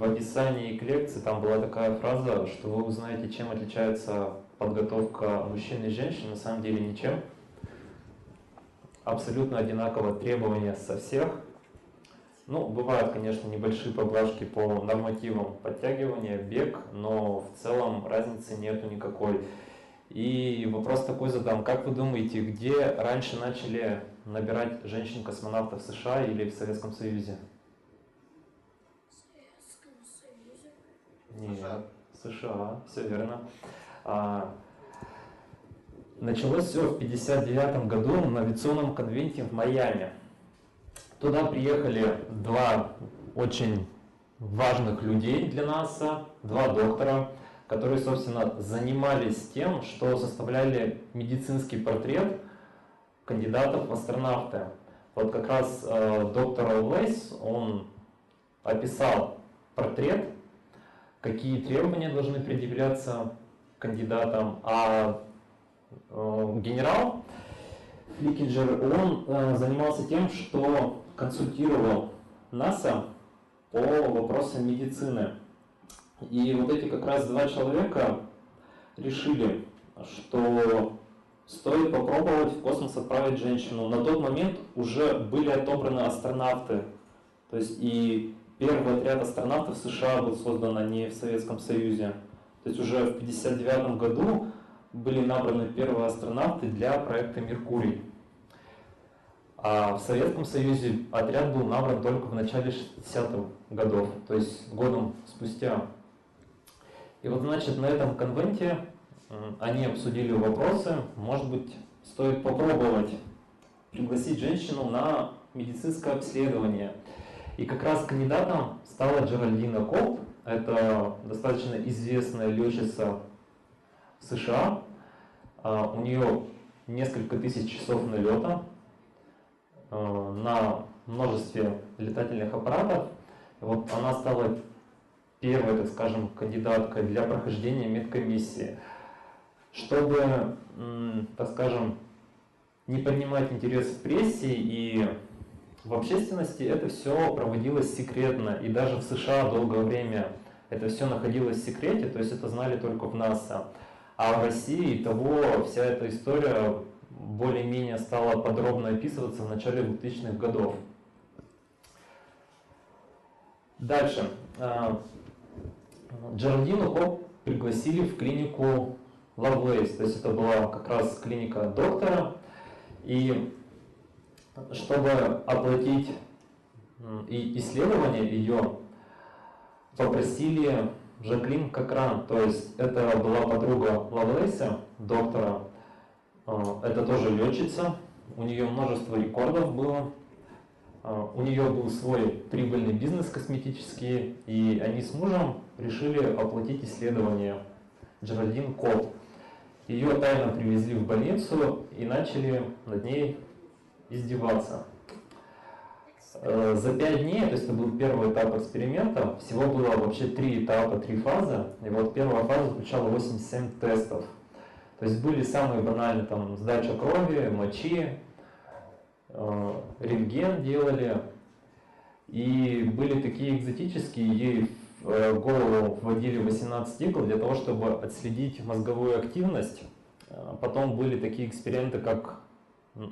в описании к лекции там была такая фраза, что вы узнаете, чем отличается подготовка мужчин и женщин, на самом деле ничем. Абсолютно одинаково требования со всех. Ну, бывают, конечно, небольшие поблажки по нормативам подтягивания, бег, но в целом разницы нету никакой. И вопрос такой задам, как вы думаете, где раньше начали набирать женщин-космонавтов в США или в Советском Союзе? Союзе. Нет, США, все верно. А, началось все в 59 году на авиационном конвенте в Майами. Туда приехали два очень важных людей для НАСА, два доктора, которые, собственно, занимались тем, что составляли медицинский портрет кандидатов в астронавты. Вот как раз э, доктор Олвейс, он описал портрет, какие требования должны предъявляться кандидатам, а э, генерал Фликинджер, он э, занимался тем, что консультировал НАСА по вопросам медицины. И вот эти как раз два человека решили, что стоит попробовать в космос отправить женщину. На тот момент уже были отобраны астронавты. То есть и первый отряд астронавтов США был создан, а не в Советском Союзе. То есть уже в 1959 году были набраны первые астронавты для проекта «Меркурий». А в Советском Союзе отряд был набран только в начале 60-х годов, то есть годом спустя. И вот, значит, на этом конвенте они обсудили вопросы, может быть, стоит попробовать пригласить женщину на медицинское обследование. И как раз кандидатом стала Джеральдина Коп, это достаточно известная летчица США. А, у нее несколько тысяч часов налета, Э, на множестве летательных аппаратов. Вот она стала первой, так скажем, кандидаткой для прохождения медкомиссии. Чтобы, так скажем, не поднимать интерес в прессе и в общественности, это все проводилось секретно. И даже в США долгое время это все находилось в секрете, то есть это знали только в НАСА. А в России того вся эта история более-менее стала подробно описываться в начале 2000-х годов. Дальше. А, Джеральдину Коп пригласили в клинику Лавлейс, то есть это была как раз клиника доктора, и чтобы оплатить исследование ее, попросили Жаклин Кокран, то есть это была подруга Лавлейса, доктора, а, это тоже летчица, у нее множество рекордов было. А, у нее был свой прибыльный бизнес косметический, и они с мужем решили оплатить исследование Джеральдин Кот. Ее тайно привезли в больницу и начали над ней издеваться. Э, за пять дней, то есть это был первый этап эксперимента, всего было вообще три этапа, три фазы. И вот первая фаза включала 87 тестов – то есть были самые банальные там сдача крови, мочи, э, рентген делали. И были такие экзотические, ей в э, голову вводили 18 игл для того, чтобы отследить мозговую активность. Э, потом были такие эксперименты, как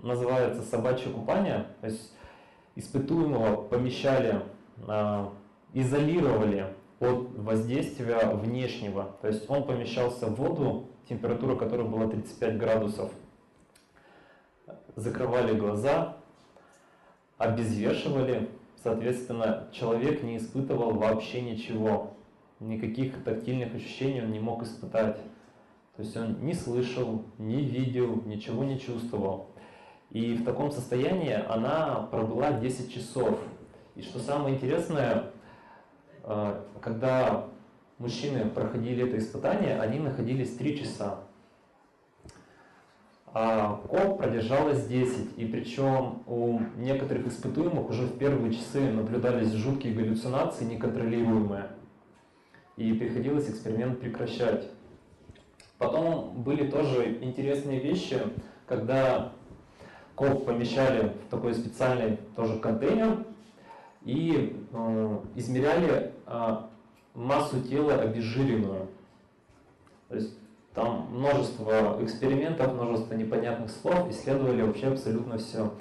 называется собачье купание. То есть испытуемого помещали, изолировали от воздействия внешнего. То есть он помещался в воду температура которой была 35 градусов. Закрывали глаза, обезвешивали, соответственно, человек не испытывал вообще ничего, никаких тактильных ощущений он не мог испытать. То есть он не слышал, не видел, ничего не чувствовал. И в таком состоянии она пробыла 10 часов. И что самое интересное, э, когда мужчины проходили это испытание, они находились 3 часа. А Кобб продержалась 10, и причем у некоторых испытуемых уже в первые часы наблюдались жуткие галлюцинации, неконтролируемые. И приходилось эксперимент прекращать. Потом были тоже интересные вещи, когда Кобб помещали в такой специальный тоже контейнер и э, измеряли э, массу тела обезжиренную. То есть там множество экспериментов, множество непонятных слов, исследовали вообще абсолютно все.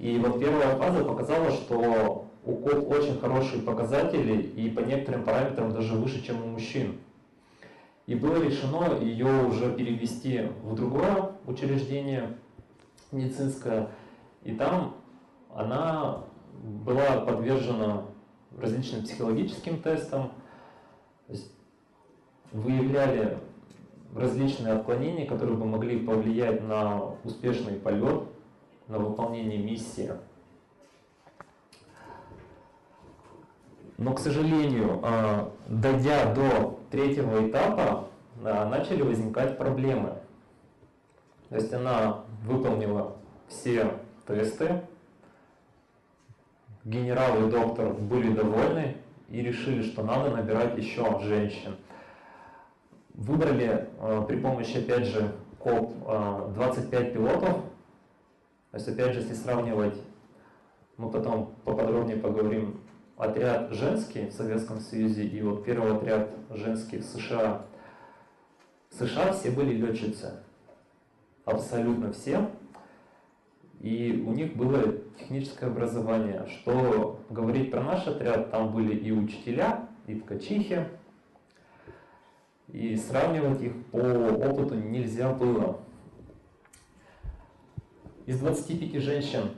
И вот первая фаза показала, что у кот очень хорошие показатели и по некоторым параметрам даже выше, чем у мужчин. И было решено ее уже перевести в другое учреждение медицинское. И там она была подвержена различным психологическим тестам, выявляли различные отклонения, которые бы могли повлиять на успешный полет, на выполнение миссии. Но, к сожалению, а, дойдя до третьего этапа, а, начали возникать проблемы. То есть она выполнила все тесты, генерал и доктор были довольны и решили, что надо набирать еще женщин. Выбрали э, при помощи, опять же, КОП э, 25 пилотов. То есть, опять же, если сравнивать, мы потом поподробнее поговорим, отряд женский в Советском Союзе и вот первый отряд женский в США. В США все были летчицы. Абсолютно все. И у них было техническое образование. Что говорить про наш отряд, там были и учителя, и ткачихи, и сравнивать их по опыту нельзя было. Из 25 женщин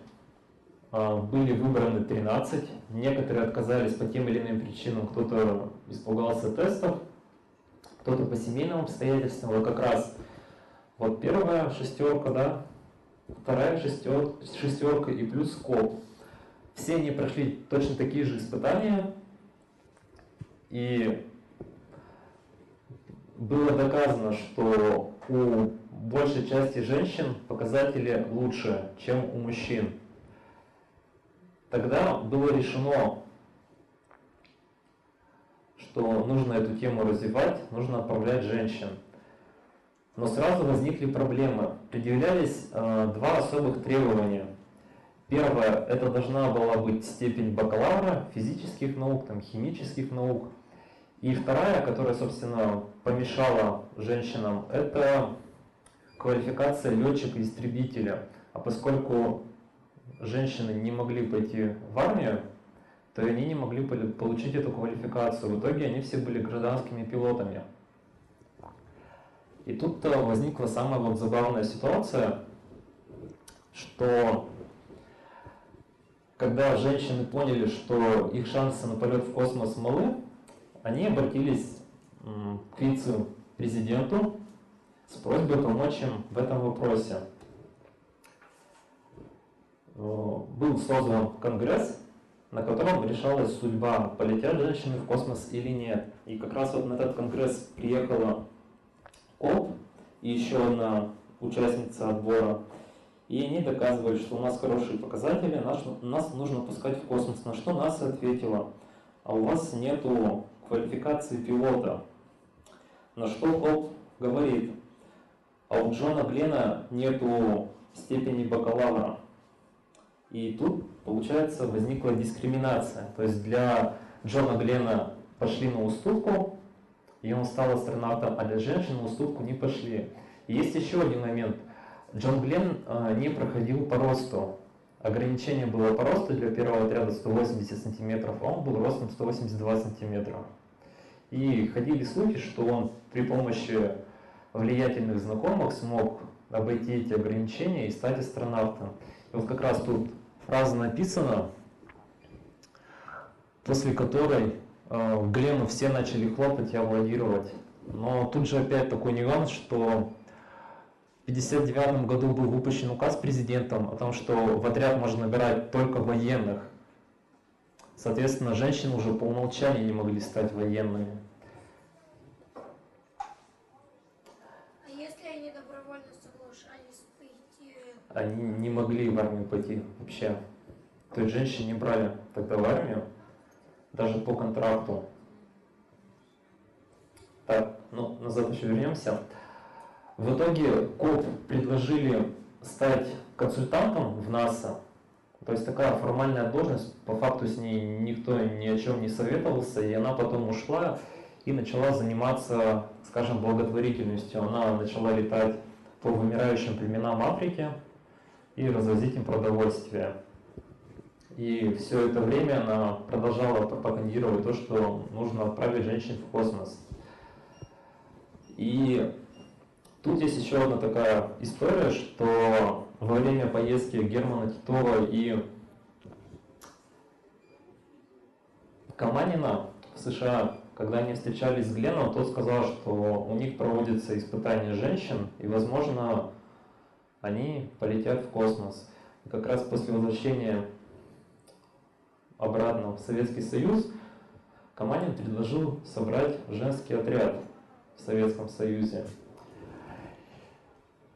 а, были выбраны 13, некоторые отказались по тем или иным причинам, кто-то испугался тестов, кто-то по семейным обстоятельствам, вот как раз вот первая шестерка, да, вторая шестерка, шестерка и плюс скоп. Все они прошли точно такие же испытания, и было доказано, что у большей части женщин показатели лучше, чем у мужчин. Тогда было решено, что нужно эту тему развивать, нужно отправлять женщин. Но сразу возникли проблемы. Предъявлялись э, два особых требования. Первое, это должна была быть степень бакалавра физических наук, там, химических наук. И вторая, которая, собственно, помешала женщинам, это квалификация летчика-истребителя. А поскольку женщины не могли пойти в армию, то они не могли получить эту квалификацию. В итоге они все были гражданскими пилотами. И тут возникла самая вот забавная ситуация, что когда женщины поняли, что их шансы на полет в космос малы, они обратились к вице-президенту с просьбой помочь им в этом вопросе. Э, был создан конгресс, на котором решалась судьба, полетят женщины в космос или нет. И как раз вот на этот конгресс приехала КОП и еще одна участница отбора. И они доказывали, что у нас хорошие показатели, нас, нас нужно пускать в космос. На что НАСА ответила, а у вас нету квалификации пилота. На что КОП говорит, а у Джона Глена нету степени бакалавра. И тут, получается, возникла дискриминация. То есть для Джона Глена пошли на уступку, и он стал астронавтом, а для женщин на уступку не пошли. И есть еще один момент. Джон Гленн э, не проходил по росту. Ограничение было по росту для первого отряда 180 сантиметров, а он был ростом 182 сантиметра. И ходили слухи, что он при помощи влиятельных знакомых смог обойти эти ограничения и стать астронавтом. И вот как раз тут фраза написана, после которой э, Глену все начали хлопать и аплодировать. Но тут же опять такой нюанс, что в 1959 году был выпущен указ президентом о том, что в отряд можно набирать только военных. Соответственно, женщины уже по умолчанию не могли стать военными. А если они добровольно соглашались пойти? Они не могли в армию пойти вообще. То есть женщин не брали тогда в армию, даже по контракту. Так, ну, назад еще вернемся. В итоге КОП предложили стать консультантом в НАСА То есть такая формальная должность, по факту с ней никто ни о чем не советовался, и она потом ушла и начала заниматься, скажем, благотворительностью. Она начала летать по вымирающим племенам Африки и развозить им продовольствие. И все это время она продолжала пропагандировать то, что нужно отправить женщин в космос. И тут есть еще одна такая история, что во время поездки Германа Титова и Каманина в США, когда они встречались с Гленом, тот сказал, что у них проводится испытание женщин, и, возможно, они полетят в космос. И как раз после возвращения обратно в Советский Союз, Каманин предложил собрать женский отряд в Советском Союзе.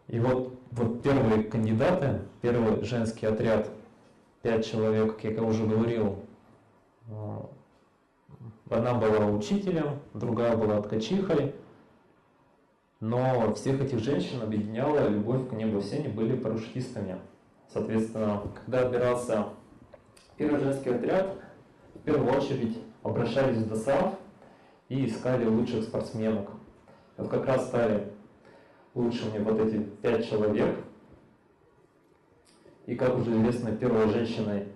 И вот, вот первые кандидаты, первый женский отряд, пять человек, как я уже говорил, э, одна была учителем, другая была ткачихой, но всех этих женщин объединяла любовь к небу, все они были парашютистами. Соответственно, когда отбирался первый женский отряд, в первую очередь обращались в ДОСАВ и искали лучших спортсменок. Вот как раз стали лучшими вот эти пять человек. И как уже известно, первой женщиной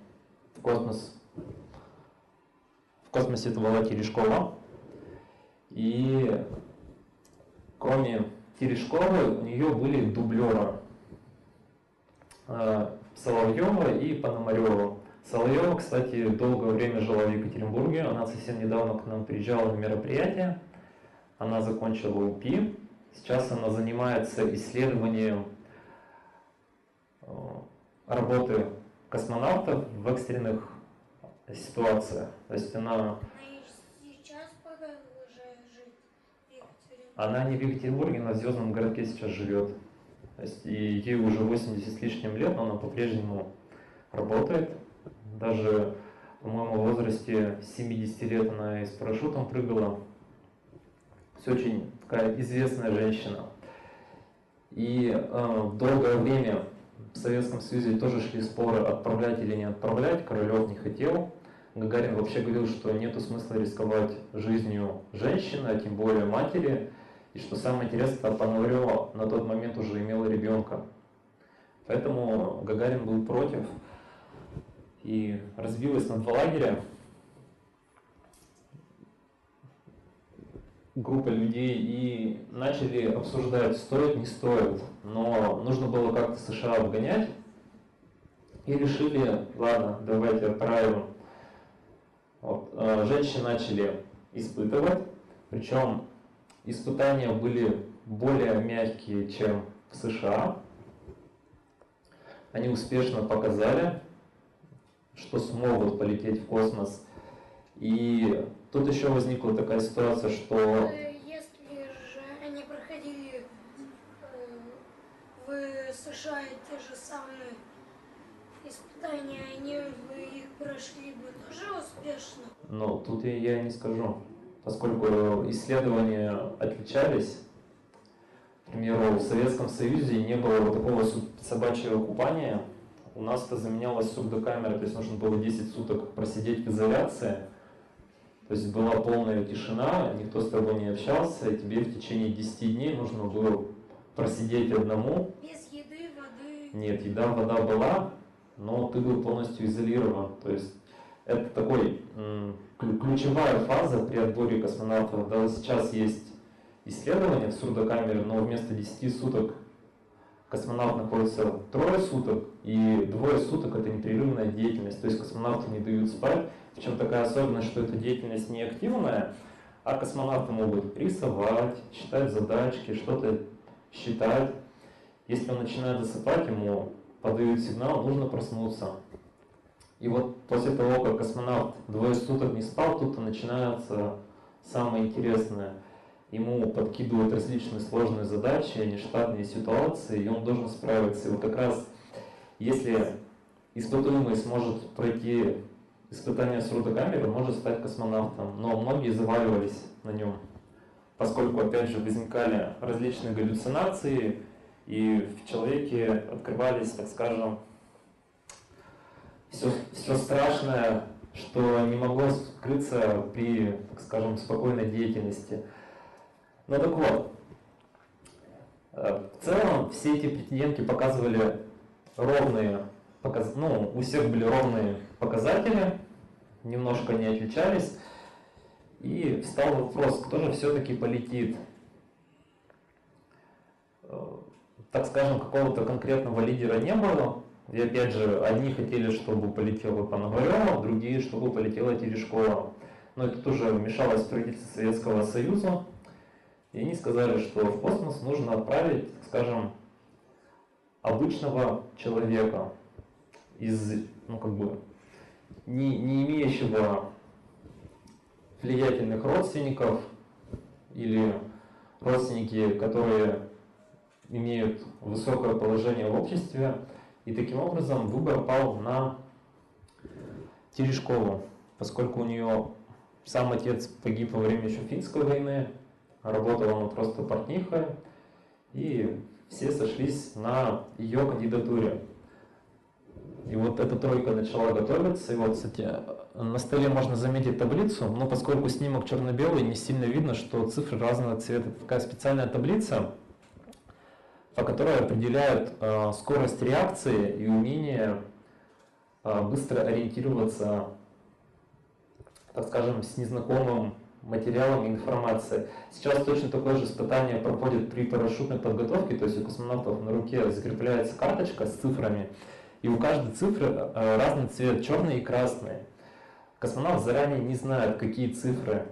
в космос в космосе это была Терешкова. И кроме Терешковой у нее были дублеры э, Соловьева и Пономарева. Соловьева, кстати, долгое время жила в Екатеринбурге. Она совсем недавно к нам приезжала на мероприятие. Она закончила УПИ. Сейчас она занимается исследованием э, работы космонавтов в экстренных ситуациях. То есть она... Она и сейчас продолжает жить в Екатеринбурге. Она не в Екатеринбурге, она в Звездном городке сейчас живет. То есть и ей уже 80 с лишним лет, но она по-прежнему работает. Даже, по-моему, в возрасте 70 лет она и с парашютом прыгала. Все очень такая известная женщина. И э, долгое время в Советском Союзе тоже шли споры, отправлять или не отправлять. Королев не хотел. Гагарин вообще говорил, что нет смысла рисковать жизнью женщины, а тем более матери. И что самое интересное, Пономарева на тот момент уже имела ребенка. Поэтому Гагарин был против. И разбилась на два лагеря. группа людей и начали обсуждать, стоит, не стоит. Но нужно было как-то США обгонять. И решили, ладно, давайте отправим. Вот, э, начали испытывать, причем испытания были более мягкие, чем в США. Они успешно показали, что смогут полететь в космос. И Тут еще возникла такая ситуация, что... Э, Если же они проходили э, в США те же самые испытания, они бы их прошли бы тоже успешно. Но тут я, не скажу, поскольку исследования отличались. К примеру, в Советском Союзе не было такого собачьего купания. У нас это заменялось сурдокамерой, то есть нужно было 10 суток просидеть в изоляции – то есть была полная тишина, никто с тобой не общался, и тебе в течение 10 дней нужно было просидеть одному. Без еды, воды. Нет, еда, вода была, но ты был полностью изолирован. То есть это такой ключевая фаза при отборе космонавтов. Да, сейчас есть исследования в сурдокамере, но вместо 10 суток космонавт находится трое суток, и двое суток это непрерывная деятельность. То есть космонавты не дают спать, причем такая особенность, что эта деятельность не активная, а космонавты могут рисовать, читать задачки, что-то считать. Если он начинает засыпать, ему подают сигнал, нужно проснуться. И вот после того, как космонавт двое суток не спал, тут-то начинается самое интересное. Ему подкидывают различные сложные задачи, нештатные ситуации, и он должен справиться. И вот как раз, если испытуемый сможет пройти испытания с рудокамерой может стать космонавтом, но многие заваливались на нем, поскольку, опять же, возникали различные галлюцинации, и в человеке открывались, так скажем, все, все страшное, что не могло скрыться при, так скажем, спокойной деятельности. Ну так вот, э, в целом все эти претендентки показывали ровные, показ... ну, у всех были ровные показатели, немножко не отличались. И встал вопрос, кто же все-таки полетит? Э, так скажем, какого-то конкретного лидера не было. И опять же, одни хотели, чтобы полетела Пономарева, другие, чтобы полетела Терешкова. Но это тоже вмешалось правительство Советского Союза. И они сказали, что в космос нужно отправить, скажем, обычного человека из, ну как бы, не, не имеющего влиятельных родственников или родственники, которые имеют высокое положение в обществе. И таким образом выбор пал на Терешкову, поскольку у нее сам отец погиб во время еще финской войны, работала она просто портнихой, и все сошлись на ее кандидатуре. И вот эта тройка начала готовиться. И вот, кстати, на столе можно заметить таблицу, но поскольку снимок черно-белый, не сильно видно, что цифры разного цвета. Это такая специальная таблица, по которой определяют э, скорость реакции и умение э, быстро ориентироваться, так скажем, с незнакомым материалом и информацией. Сейчас точно такое же испытание проходит при парашютной подготовке, то есть у космонавтов на руке закрепляется карточка с цифрами, и у каждой цифры э, разный цвет, черный и красный. Космонавт заранее не знает, какие цифры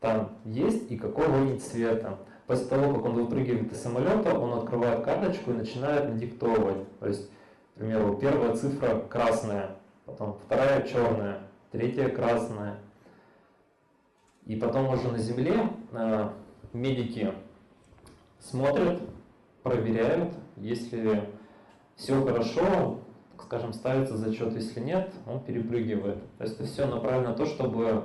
там есть и какого они цвета. После того, как он выпрыгивает из самолета, он открывает карточку и начинает надиктовывать. То есть, к примеру, первая цифра красная, потом вторая черная, третья красная. И потом уже на Земле э, медики смотрят, проверяют, если все хорошо, скажем, ставится зачет, если нет, он перепрыгивает. То есть это все направлено на то, чтобы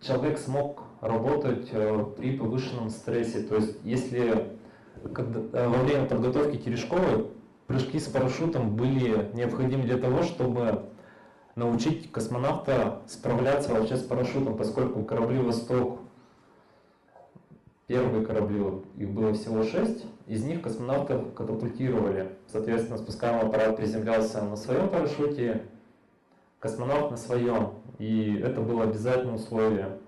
человек смог работать э, при повышенном стрессе. То есть если когда, э, во время подготовки Терешковой прыжки с парашютом были необходимы для того, чтобы научить космонавта справляться вообще с парашютом, поскольку корабли «Восток» Первые корабли, их было всего шесть, из них космонавтов катапультировали. Соответственно, спускаемый аппарат приземлялся на своем парашюте, космонавт на своем. И это было обязательное условие.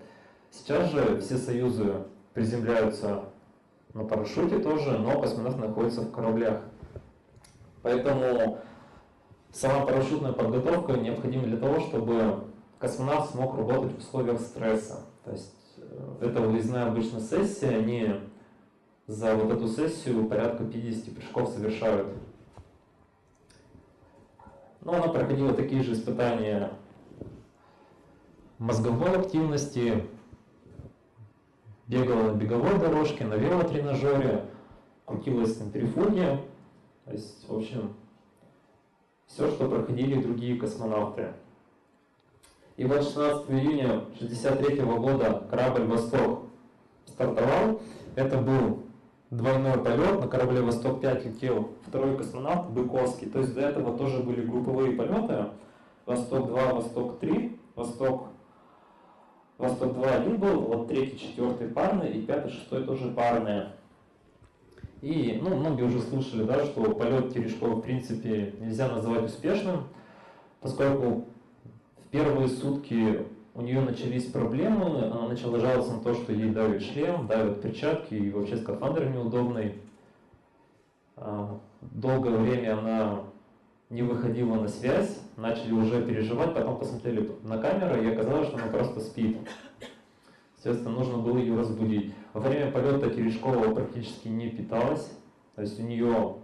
Сейчас же все союзы приземляются на парашюте тоже, но космонавт находится в кораблях. Поэтому сама парашютная подготовка необходима для того, чтобы космонавт смог работать в условиях стресса. То есть это выездная обычно сессия, они за вот эту сессию порядка 50 прыжков совершают. Но она проходила такие же испытания мозговой активности, бегала на беговой дорожке, на велотренажере, крутилась в центрифуге. То есть, в общем, все, что проходили другие космонавты. И вот 16 июня 1963 года корабль «Восток» стартовал. Это был двойной полет. На корабле «Восток-5» летел второй космонавт Быковский. То есть до этого тоже были групповые полеты. «Восток-2», «Восток-3», «Восток» Восток-2 один был, вот третий, четвертый парные и пятый, шестой тоже парные. И ну, многие уже слышали, да, что полет Терешкова в принципе нельзя называть успешным, поскольку первые сутки у нее начались проблемы, она начала жаловаться на то, что ей давит шлем, давят перчатки и вообще скафандр неудобный. А, долгое время она не выходила на связь, начали уже переживать, потом посмотрели на камеру и оказалось, что она просто спит. Соответственно, нужно было ее разбудить. Во время полета Терешкова практически не питалась, то есть у нее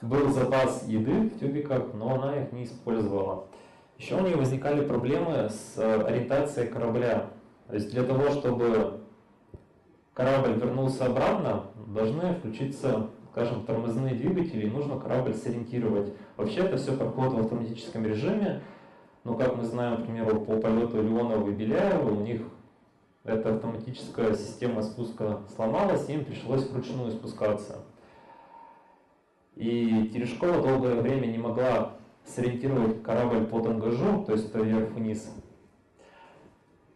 был запас еды в тюбиках, но она их не использовала. Еще у нее возникали проблемы с э, ориентацией корабля. То есть для того, чтобы корабль вернулся обратно, должны включиться, скажем, тормозные двигатели, и нужно корабль сориентировать. Вообще это все проходит в автоматическом режиме, но как мы знаем, к примеру, по полету Леонова и Беляева, у них эта автоматическая система спуска сломалась, и им пришлось вручную спускаться. И Терешкова долгое время не могла сориентировать корабль по тангажу, то есть это вверх-вниз.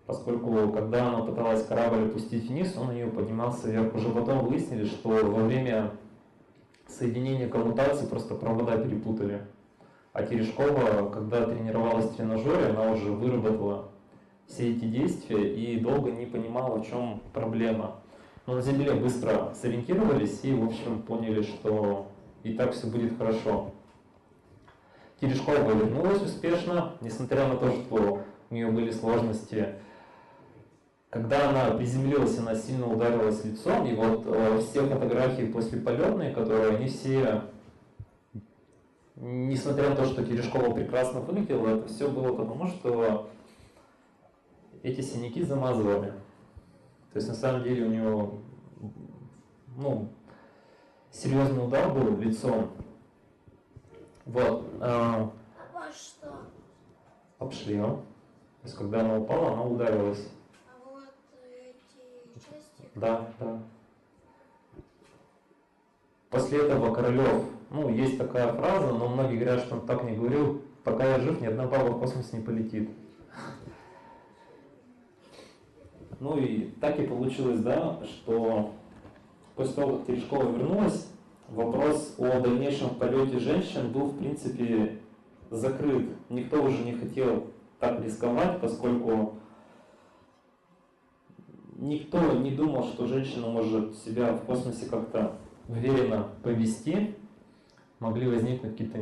Поскольку, когда она пыталась корабль опустить вниз, он ее поднимался вверх. Уже потом выяснили, что во время соединения коммутации просто провода перепутали. А Терешкова, когда тренировалась в тренажере, она уже выработала все эти действия и долго не понимала, в чем проблема. Но на земле быстро сориентировались и, в общем, поняли, что и так все будет хорошо. Терешкова вернулась успешно, несмотря на то, что у нее были сложности. Когда она приземлилась, она сильно ударилась лицом, и вот э, все фотографии после полетной, которые они все, несмотря на то, что Терешкова прекрасно выглядела, это все было потому, что эти синяки замазывали. То есть на самом деле у него ну, серьезный удар был лицом. Вот. А ваш что? Об шлем. То есть когда она упала, она ударилась. А вот эти части? Да, да. После этого Королев, ну, есть такая фраза, но многие говорят, что он так не говорил, пока я жив, ни одна баба в космос не полетит. Ну и так и получилось, да, что после того, как Терешкова вернулась, вопрос о дальнейшем полете женщин был, в принципе, закрыт. Никто уже не хотел так рисковать, поскольку никто не думал, что женщина может себя в космосе как-то уверенно повести. Могли возникнуть какие-то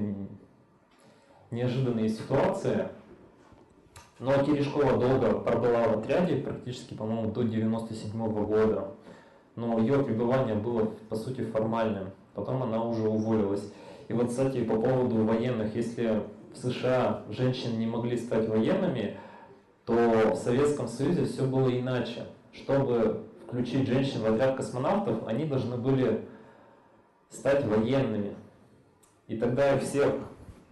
неожиданные ситуации. Но Терешкова долго пробыла в отряде, практически, по-моему, до 97 -го года. Но ее пребывание было, по сути, формальным. Потом она уже уволилась. И вот, кстати, по поводу военных, если в США женщины не могли стать военными, то в Советском Союзе все было иначе. Чтобы включить женщин в отряд космонавтов, они должны были стать военными. И тогда всех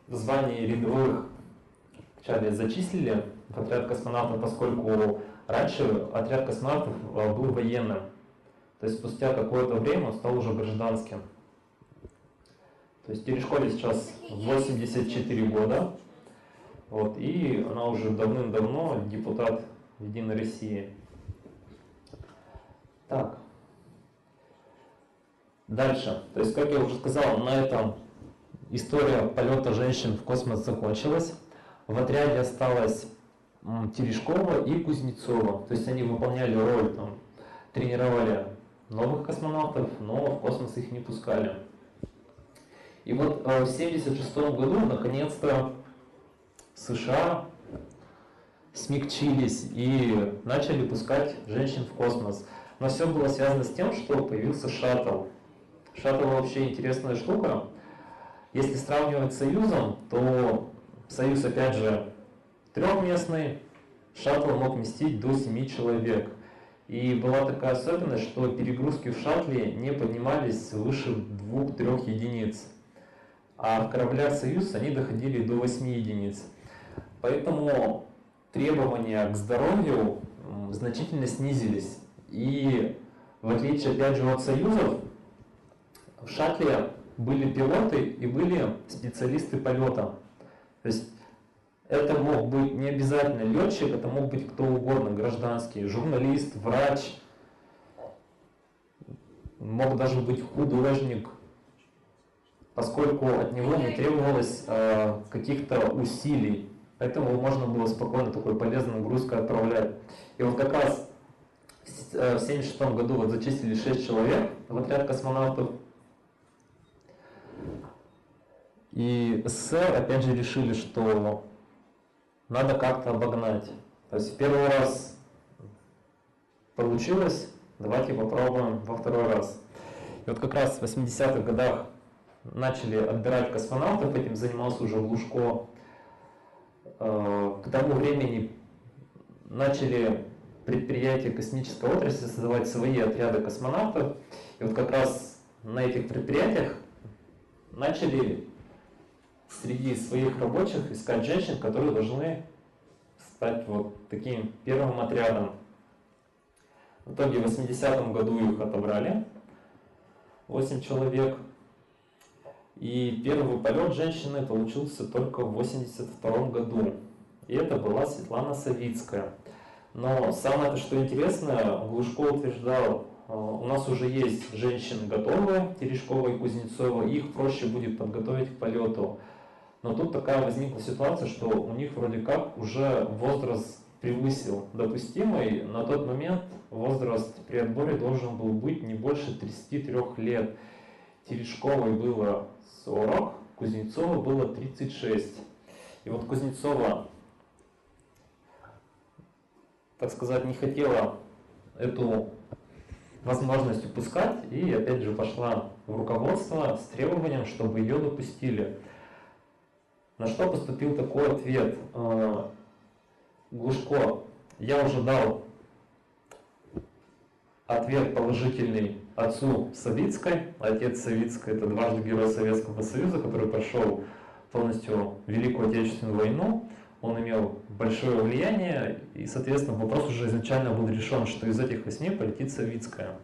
в звании рядовых Чаде зачислили в отряд космонавтов, поскольку раньше отряд космонавтов а, был военным. То есть спустя какое-то время он стал уже гражданским. То есть Терешкове сейчас 84 года. Вот, и она уже давным-давно депутат Единой России. Так. Дальше. То есть, как я уже сказал, на этом история полета женщин в космос закончилась. В отряде осталось Терешкова и Кузнецова. То есть они выполняли роль, там, тренировали новых космонавтов, но в космос их не пускали. И вот э, в 1976 году наконец-то США смягчились и начали пускать женщин в космос. Но все было связано с тем, что появился шаттл. Шаттл вообще интересная штука. Если сравнивать с Союзом, то Союз, опять же, трехместный, шаттл мог вместить до 7 человек. И была такая особенность, что перегрузки в шаттле не поднимались выше 2-3 единиц. А в кораблях «Союз» они доходили до 8 единиц. Поэтому требования к здоровью значительно снизились. И в отличие, опять же, от «Союзов», в шаттле были пилоты и были специалисты полета. То есть это мог быть не обязательно летчик, это мог быть кто угодно, гражданский, журналист, врач, мог даже быть художник, поскольку от него не требовалось э, каких-то усилий. Поэтому можно было спокойно такой полезной нагрузкой отправлять. И вот как раз в 1976 э, году вот зачислили 6 человек в отряд космонавтов. И СССР опять же решили, что надо как-то обогнать. То есть первый раз получилось, давайте попробуем во второй раз. И вот как раз в 80-х годах начали отбирать космонавтов, этим занимался уже Глушко. Э, к тому времени начали предприятия космической отрасли создавать свои отряды космонавтов. И вот как раз на этих предприятиях начали среди своих рабочих искать женщин, которые должны стать вот таким первым отрядом. В итоге в 80-м году их отобрали, 8 человек. И первый полет женщины получился только в 1982 году. И это была Светлана Савицкая. Но самое то, что интересно, Глушко утверждал, э, у нас уже есть женщины готовые, Терешкова и Кузнецова, их проще будет подготовить к полету. Но тут такая возникла ситуация, что у них вроде как уже возраст превысил допустимый. На тот момент возраст при отборе должен был быть не больше 33 лет. Терешковой было 40, Кузнецова было 36. И вот Кузнецова, так сказать, не хотела эту возможность упускать и опять же пошла в руководство с требованием, чтобы ее допустили. На что поступил такой ответ? Э, Глушко, я уже дал ответ положительный отцу Савицкой. Отец Савицкой это дважды герой Советского Союза, который прошел полностью Великую Отечественную войну. Он имел большое влияние, и, соответственно, вопрос уже изначально был решен, что из этих восьми полетит Савицкая.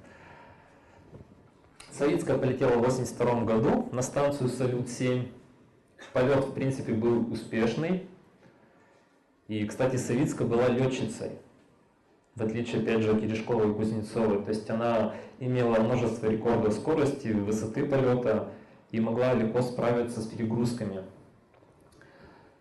Савицкая полетела в 1982 году на станцию Салют-7. Полет, в принципе, был успешный. И, кстати, Савицкая была летчицей в отличие, опять же, от Терешковой и Кузнецовой. То есть она имела множество рекордов скорости, высоты полета и могла легко справиться с перегрузками.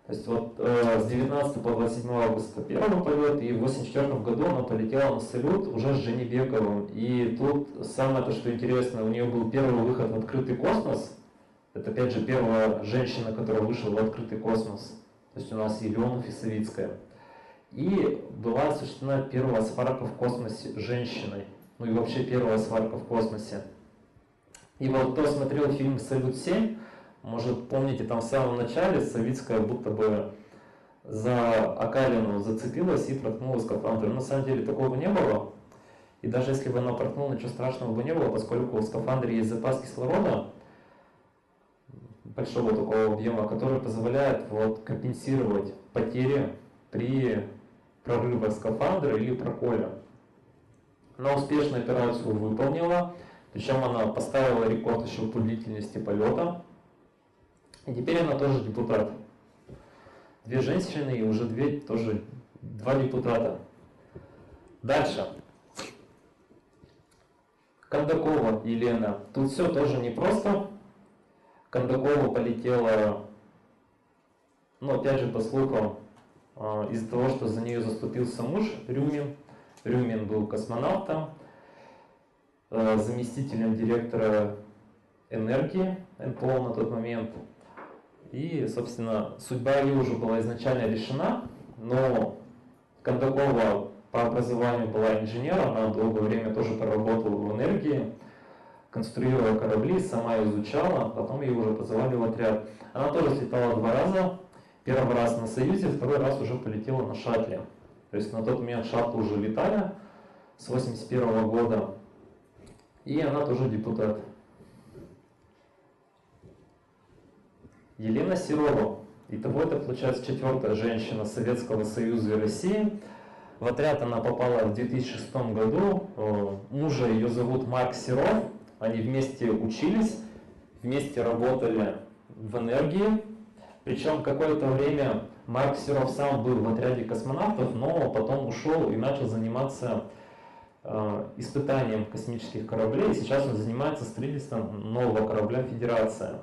То есть вот э, с 19 по 27 августа первый полет, и в 84 году она полетела на салют уже с Жени Бековым. И тут самое то, что интересно, у нее был первый выход в открытый космос. Это опять же первая женщина, которая вышла в открытый космос. То есть у нас и Леонов, и была осуществлена первая сварка в космосе женщиной. Ну и вообще первая сварка в космосе. И вот кто смотрел фильм «Салют-7», может помните, там в самом начале Савицкая будто бы за окалину зацепилась и проткнула скафандр. Но на самом деле такого не было. И даже если бы она проткнула, ничего страшного бы не было, поскольку в скафандре есть запас кислорода, большого такого объема, который позволяет вот, компенсировать потери при прорыва скафандра или проколя. Она успешно операцию выполнила, причем она поставила рекорд еще по длительности полета. И теперь она тоже депутат. Две женщины и уже две тоже два депутата. Дальше. Кондакова Елена. Тут все тоже непросто. Кондакова полетела, ну опять же по слухам, а, из-за того, что за нее заступился муж Рюмин. Рюмин был космонавтом, а, заместителем директора энергии НПО на тот момент. И, собственно, судьба ее уже была изначально решена, но Кондакова по образованию была инженером, она долгое время тоже проработала в энергии, конструировала корабли, сама изучала, потом ее уже позвали в отряд. Она тоже слетала два раза, Первый раз на Союзе, второй раз уже полетела на шаттле. То есть на тот момент шаттлы уже летали с 81 года. И она тоже депутат. Елена Серова. Итого это получается четвертая женщина Советского Союза и России. В отряд она попала в 2006 году. Э, мужа ее зовут Марк Серов. Они вместе учились, вместе работали в энергии. Причем какое-то время Марк Серов сам был в отряде космонавтов, но потом ушел и начал заниматься э, испытанием космических кораблей. Сейчас он занимается строительством нового корабля Федерация.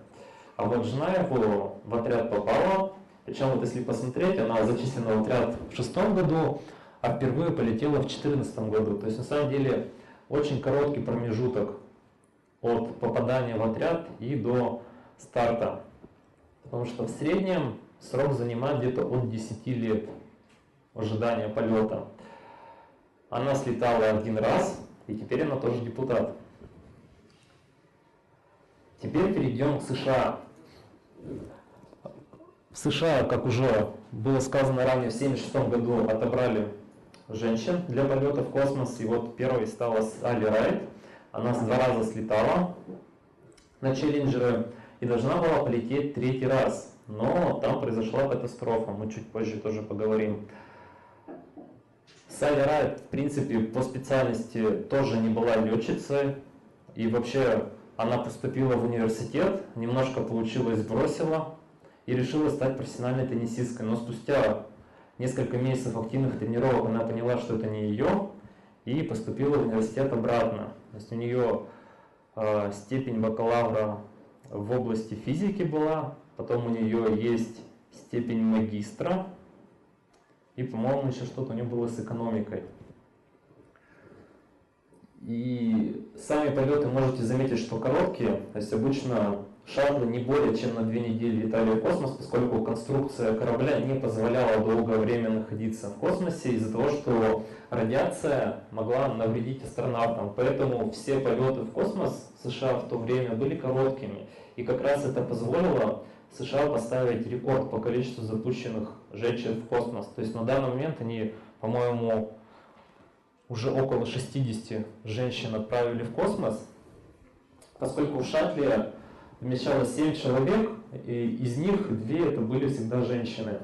А вот жена его в отряд попала. Причем вот если посмотреть, она зачислена в отряд в шестом году, а впервые полетела в четырнадцатом году. То есть на самом деле очень короткий промежуток от попадания в отряд и до старта. Потому что в среднем срок занимает где-то от 10 лет ожидания полета. Она слетала один раз, и теперь она тоже депутат. Теперь перейдем к США. В США, как уже было сказано ранее, в 1976 году отобрали женщин для полета в космос. И вот первой стала Али Райт. Она с два раза слетала на челленджеры и должна была полететь третий раз. Но там произошла катастрофа, мы чуть позже тоже поговорим. Салли Райт, в принципе, по специальности тоже не была летчицей. И вообще она поступила в университет, немножко получилось, бросила и решила стать профессиональной теннисисткой. Но спустя несколько месяцев активных тренировок она поняла, что это не ее, и поступила в университет обратно. То есть у нее э, степень бакалавра в области физики была, потом у нее есть степень магистра, и, по-моему, еще что-то у нее было с экономикой. И сами полеты можете заметить, что короткие, то есть обычно шаттлы не более чем на две недели летали в космос, поскольку конструкция корабля не позволяла долгое время находиться в космосе из-за того, что радиация могла навредить астронавтам. Поэтому все полеты в космос США в то время были короткими. И как раз это позволило США поставить рекорд по количеству запущенных женщин в космос. То есть на данный момент они, по-моему, уже около 60 женщин отправили в космос, поскольку в шаттле вмещалось 7 человек, и из них две это были всегда женщины.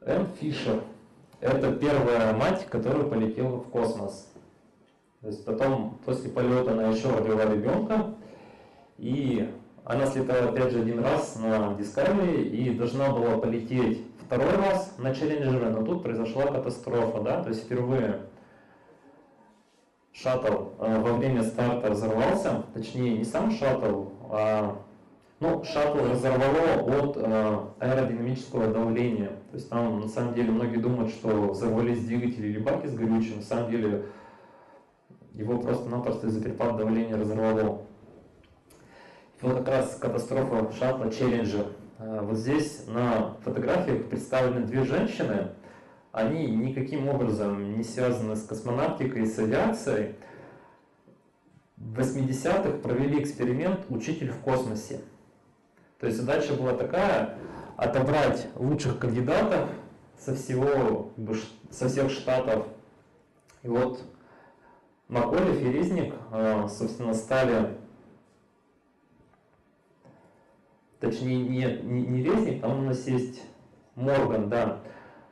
Энн Фишер – это первая мать, которая полетела в космос. То есть потом, после полета, она еще родила ребенка, и она слетала опять же один раз на Discovery и должна была полететь второй раз на Challenger, но тут произошла катастрофа, да, то есть впервые шаттл э, во время старта взорвался, точнее не сам шаттл, а ну, шаттл разорвало от э, аэродинамического давления. То есть там на самом деле многие думают, что взорвались двигатели или баки с горючим, на самом деле его просто-напросто из-за перепада давления разорвало. Вот как раз катастрофа шаттла Challenger. Э, вот здесь на фотографиях представлены две женщины, они никаким образом не связаны с космонавтикой и с авиацией. В 80-х провели эксперимент «Учитель в космосе». То есть задача была такая, отобрать лучших кандидатов со, всего, со всех штатов. И вот Маколев и Резник, э, собственно, стали, точнее, не, не, не Резник, там у нас есть Морган, да,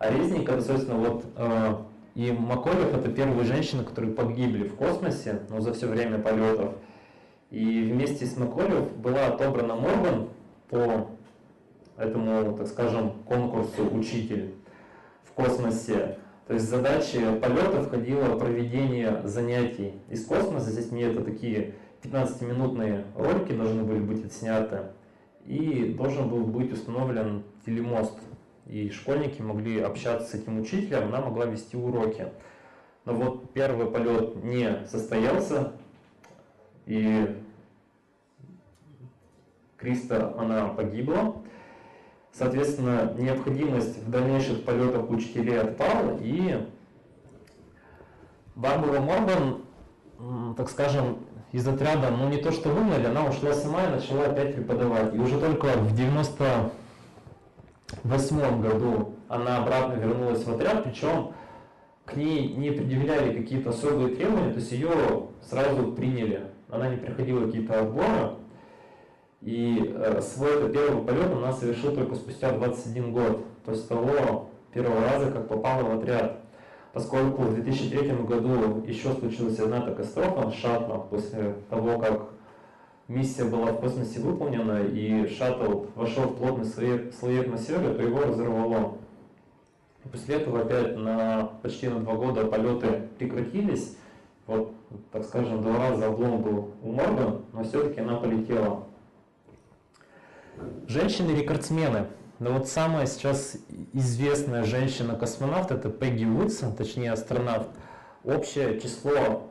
а Резник, это, собственно, вот э, и Маколев это первые женщины, которые погибли в космосе, но за все время полетов. И вместе с Маколев была отобрана Морган по этому, так скажем, конкурсу «Учитель в космосе». То есть задачи полета входило проведение занятий из космоса. Здесь мне это такие 15-минутные ролики должны были быть отсняты. И должен был быть установлен телемост и школьники могли общаться с этим учителем, она могла вести уроки. Но вот первый полет не состоялся, и Криста, она погибла. Соответственно, необходимость в дальнейших полетах учителей отпала, и Барбара Морган, так скажем, из отряда, ну не то что выгнали, она ушла сама и начала опять преподавать. И уже только в 90 восьмом году она обратно вернулась в отряд, причем к ней не предъявляли какие-то особые требования, то есть ее сразу приняли. Она не проходила какие-то отборы. И э, свой это первый полет она совершила только спустя 21 год, после того первого раза, как попала в отряд. Поскольку в 2003 году еще случилась одна катастрофа шаттла, после того, как миссия была в космосе выполнена, и шаттл вошел в плотный слой, слой атмосферы, то его разорвало. После этого опять на почти на два года полеты прекратились. Вот, так скажем, два раза облом был у Морган, но все-таки она полетела. Женщины-рекордсмены. Но вот самая сейчас известная женщина-космонавт это Пегги Уитсон, точнее астронавт. Общее число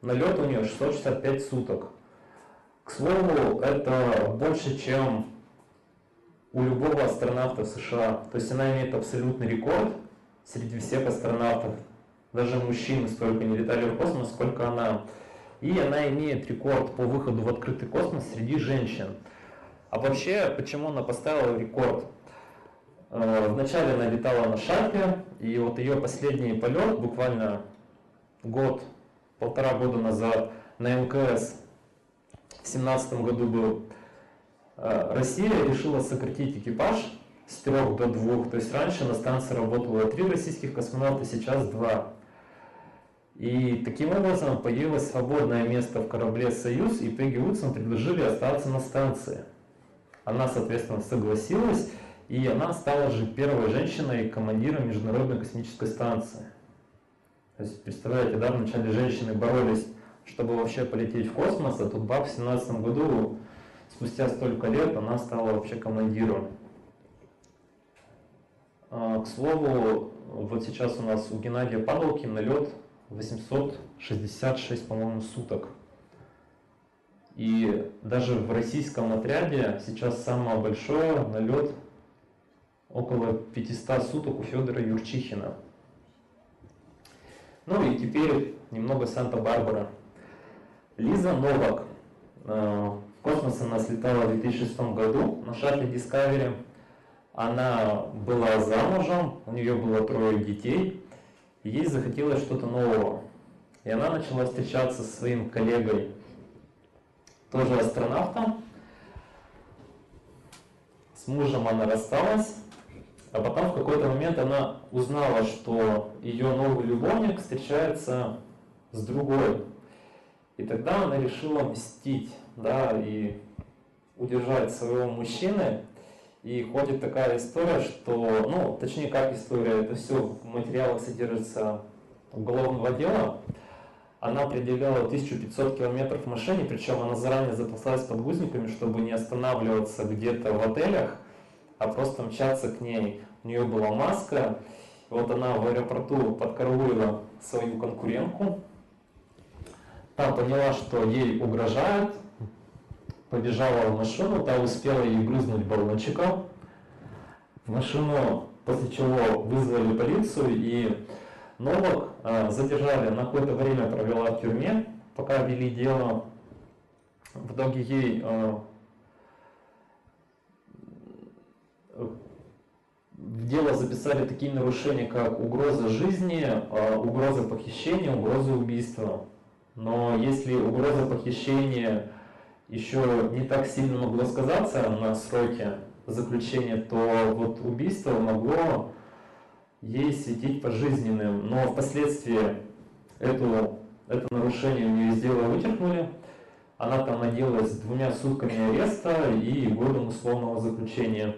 налета у нее 665 суток. К слову, это больше, чем у любого астронавта в США. То есть она имеет абсолютный рекорд среди всех астронавтов. Даже мужчины столько не летали в космос, сколько она. И она имеет рекорд по выходу в открытый космос среди женщин. А вообще, почему она поставила рекорд? Э, вначале она летала на шатле, и вот ее последний полет, буквально год, полтора года назад на МКС в 2017 году был, э, Россия решила сократить экипаж с трех до двух. То есть раньше на станции работало три российских космонавта, сейчас два. И таким образом появилось свободное место в корабле «Союз», и Пегги Уитсон предложили остаться на станции. Она, соответственно, согласилась, и она стала же первой женщиной командиром Международной космической станции. То есть, представляете, да, вначале женщины боролись, чтобы вообще полететь в космос, а тут баб в 17 году, спустя столько лет, она стала вообще командиром. А, к слову, вот сейчас у нас у Геннадия Падалкина лед 866, по-моему, суток. И даже в российском отряде сейчас самое большое налет около 500 суток у Федора Юрчихина. Ну и теперь немного Санта-Барбара. Лиза Новак. Э, в космос она слетала в 2006 году на шаттле Discovery. Она была замужем, у нее было трое детей. И ей захотелось что-то нового. И она начала встречаться со своим коллегой, тоже астронавтом. С мужем она рассталась, а потом в какой-то момент она узнала, что ее новый любовник встречается с другой. И тогда она решила мстить, да, и удержать своего мужчины. И ходит такая история, что, ну, точнее, как история, это все в материалах содержится уголовного дела. Она определяла 1500 километров в машине, причем она заранее запасалась подгузниками, чтобы не останавливаться где-то в отелях, а просто мчаться к ней. У нее была маска, вот она в аэропорту подкараулила свою конкурентку, там поняла, что ей угрожают, побежала в машину, та успела ей брызнуть баллончиком. В машину, после чего вызвали полицию и Новак э, задержали, на какое-то время провела в тюрьме, пока вели дело. В итоге ей э, в дело записали такие нарушения, как угроза жизни, э, угроза похищения, угроза убийства. Но если угроза похищения еще не так сильно могло сказаться на сроке заключения, то вот убийство могло ей светить пожизненным. Но впоследствии эту, это нарушение у нее дела вычеркнули. Она там наделась двумя сутками ареста и годом условного заключения.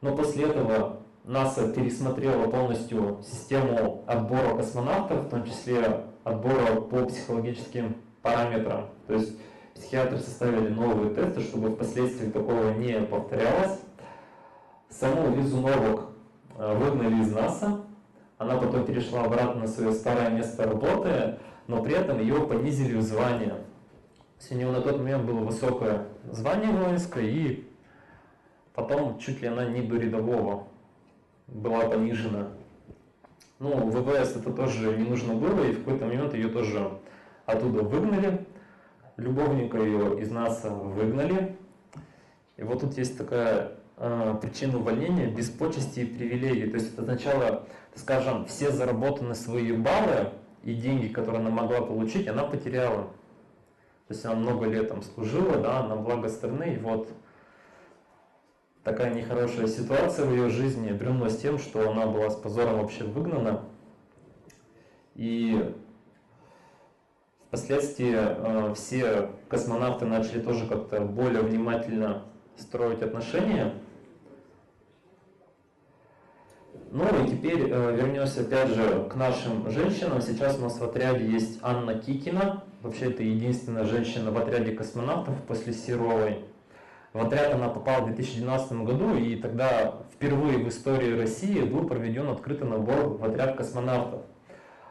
Но после этого НАСА пересмотрела полностью систему отбора космонавтов, в том числе отбора по психологическим параметрам. То есть психиатры составили новые тесты, чтобы впоследствии такого не повторялось. Саму Лизу Новак э, выгнали из НАСА, она потом перешла обратно на свое старое место работы, но при этом ее понизили в звание. у нее на тот момент было высокое звание воинское, и потом чуть ли она не до рядового была понижена. Ну, ВВС это тоже не нужно было, и в какой-то момент ее тоже оттуда выгнали любовника ее из НАСА выгнали. И вот тут есть такая э, причина увольнения без почести и привилегий. То есть это означало, скажем, все заработанные свои баллы и деньги, которые она могла получить, она потеряла. То есть она много лет там служила, да, на благо страны, и вот такая нехорошая ситуация в ее жизни обернулась тем, что она была с позором вообще выгнана. И Впоследствии э, все космонавты начали тоже как-то более внимательно строить отношения. Ну и теперь э, вернемся опять же к нашим женщинам. Сейчас у нас в отряде есть Анна Кикина. Вообще это единственная женщина в отряде космонавтов после Серовой. В отряд она попала в 2012 году, и тогда впервые в истории России был проведен открытый набор в отряд космонавтов.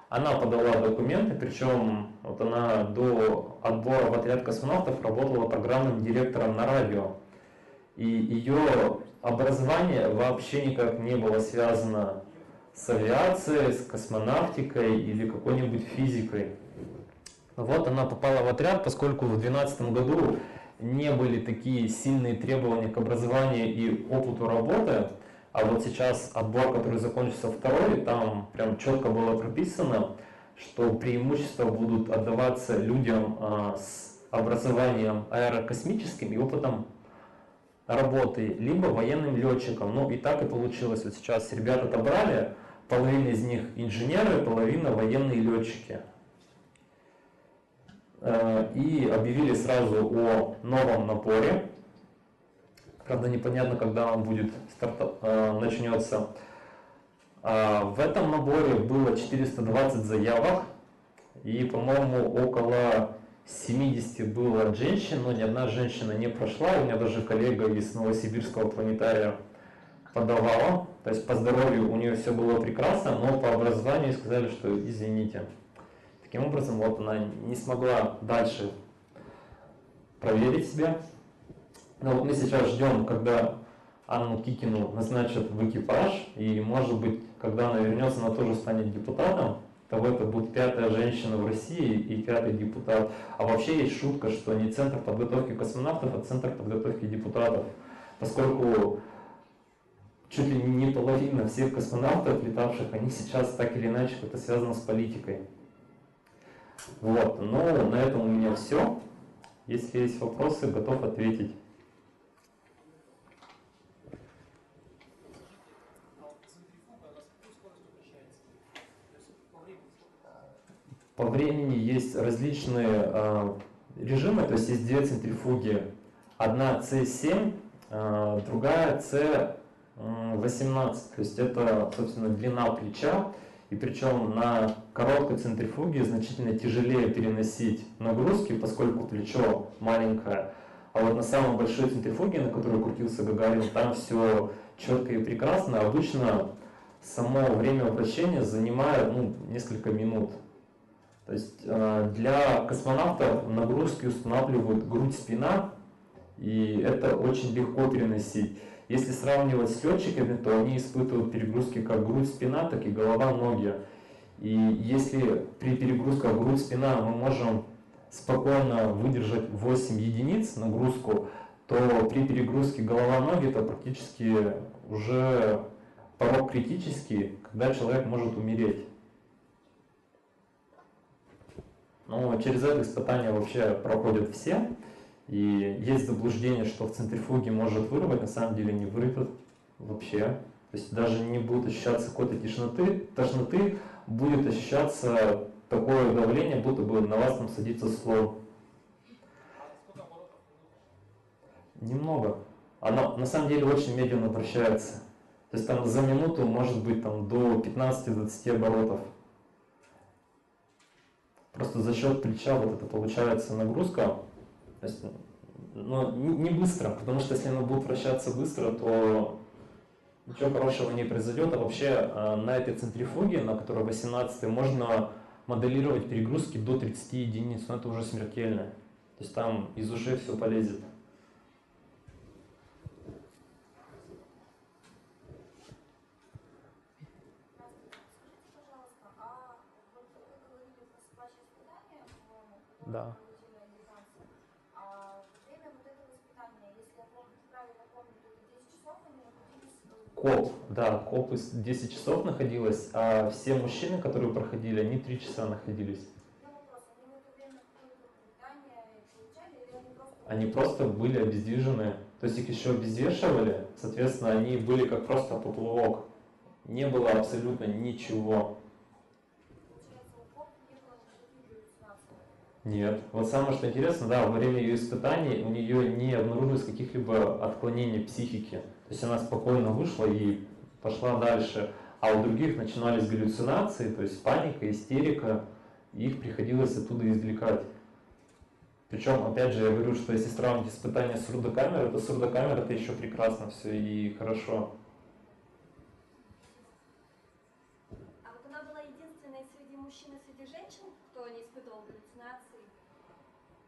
Она подала документы, причем вот она до отбора в отряд космонавтов работала программным директором на радио. И ее образование вообще никак не было связано с авиацией, с космонавтикой или какой-нибудь физикой. Вот она попала в отряд, поскольку в 2012 году не были такие сильные требования к образованию и опыту работы, а вот сейчас отбор, который закончился второй, там прям четко было прописано, что преимущества будут отдаваться людям а, с образованием аэрокосмическим и опытом работы, либо военным летчикам. Ну и так и получилось. Вот сейчас ребят отобрали, половина из них инженеры, половина военные летчики. Э, и объявили сразу о новом наборе. Правда, непонятно, когда он будет старта, э, начнется. А, в этом наборе было 420 заявок, и, по-моему, около 70 было женщин, но ни одна женщина не прошла. У меня даже коллега из Новосибирского планетария подавала. То есть по здоровью у нее все было прекрасно, но по образованию сказали, что извините. Таким образом, вот она не смогла дальше проверить себя. Но вот мы сейчас ждем, когда Анну Кикину назначат в экипаж, и может быть, когда она вернется, она тоже станет депутатом, того это будет пятая женщина в России и пятый депутат. А вообще есть шутка, что не центр подготовки космонавтов, а центр подготовки депутатов. Поскольку чуть ли не половина всех космонавтов, летавших, они сейчас так или иначе это связано с политикой. Вот, ну на этом у меня все. Если есть вопросы, готов ответить. По времени есть различные э, режимы, то есть есть две центрифуги. Одна C7, э, другая C18, то есть это, собственно, длина плеча. И причем на короткой центрифуге значительно тяжелее переносить нагрузки, поскольку плечо маленькое. А вот на самой большой центрифуге, на которой крутился Гагарин, там все четко и прекрасно. Обычно само время вращения занимает ну, несколько минут. То есть э, для космонавтов нагрузки устанавливают грудь-спина, и это очень легко переносить. Если сравнивать с летчиками, то они испытывают перегрузки как грудь-спина, так и голова-ноги. И если при перегрузках грудь-спина мы можем спокойно выдержать 8 единиц нагрузку, то при перегрузке голова-ноги это практически уже порог критический, когда человек может умереть. Но через это испытание вообще проходят все. И есть заблуждение, что в центрифуге может вырвать, на самом деле не вырвет вообще. То есть даже не будет ощущаться какой-то тошноты, тошноты, будет ощущаться такое давление, будто бы на вас там садится слон. Немного. Она на самом деле очень медленно вращается. То есть там за минуту может быть там до 15-20 оборотов. Просто за счет плеча вот это получается нагрузка. То есть, ну, не быстро, потому что если она будет вращаться быстро, то ничего хорошего не произойдет. А вообще э, на этой центрифуге, на которой 18 можно моделировать перегрузки до 30 единиц, но это уже смертельно. То есть там из ушей все полезет. Да. Коп, да, коп из 10 часов находилось, а все мужчины, которые проходили, они 3 часа находились. Они просто были обездвижены, то есть их еще обезвешивали, соответственно, они были как просто поплавок. Не было абсолютно ничего. Нет. Вот самое что интересно, да, во время ее испытаний у нее не обнаружилось каких-либо отклонений психики. То есть она спокойно вышла и пошла дальше. А у других начинались галлюцинации, то есть паника, истерика, и их приходилось оттуда извлекать. Причем, опять же, я говорю, что если сравнить испытания с сурдокамерой, то сурдокамера это еще прекрасно все и хорошо.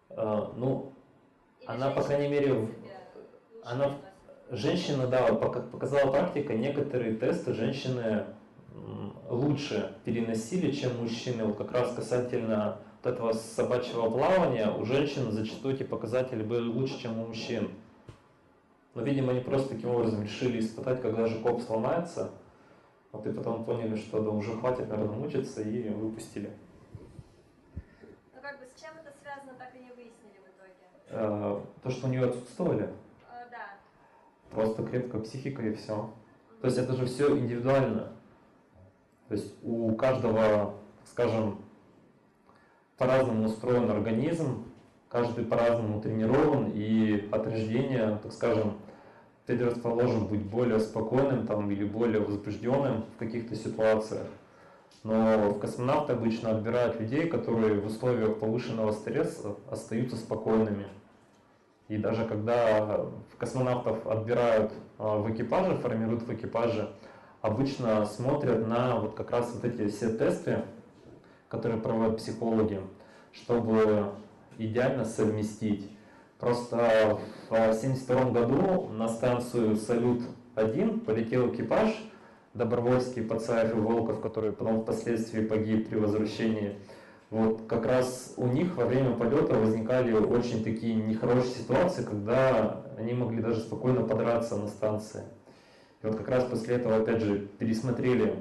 А, ну, Или она, по крайней мере, она, женщина, да, показала практика, некоторые тесты женщины лучше переносили, чем мужчины. Вот как раз касательно вот этого собачьего плавания, у женщин зачастую эти показатели были лучше, чем у мужчин. Но, видимо, они просто таким образом решили испытать, когда же коп сломается. Вот и потом поняли, что да, уже хватит, наверное, мучиться и выпустили. Э, то, что у нее отсутствовали? Просто крепкая психика и все. То есть это же все индивидуально. То есть у каждого, скажем, по-разному устроен организм, каждый по-разному тренирован, и от рождения, так скажем, предрасположен быть более спокойным там, или более возбужденным в каких-то ситуациях. Но в космонавты обычно отбирают людей, которые в условиях повышенного стресса остаются спокойными. И даже когда космонавтов отбирают а, в экипаже, формируют в экипаже, обычно смотрят на вот как раз вот эти все тесты, которые проводят психологи, чтобы идеально совместить. Просто в 1972 году на станцию «Салют-1» полетел экипаж Добровольский, Пацаев и Волков, который потом впоследствии погиб при возвращении. Вот как раз у них во время полета возникали очень такие нехорошие ситуации, когда они могли даже спокойно подраться на станции. И вот как раз после этого, опять же, пересмотрели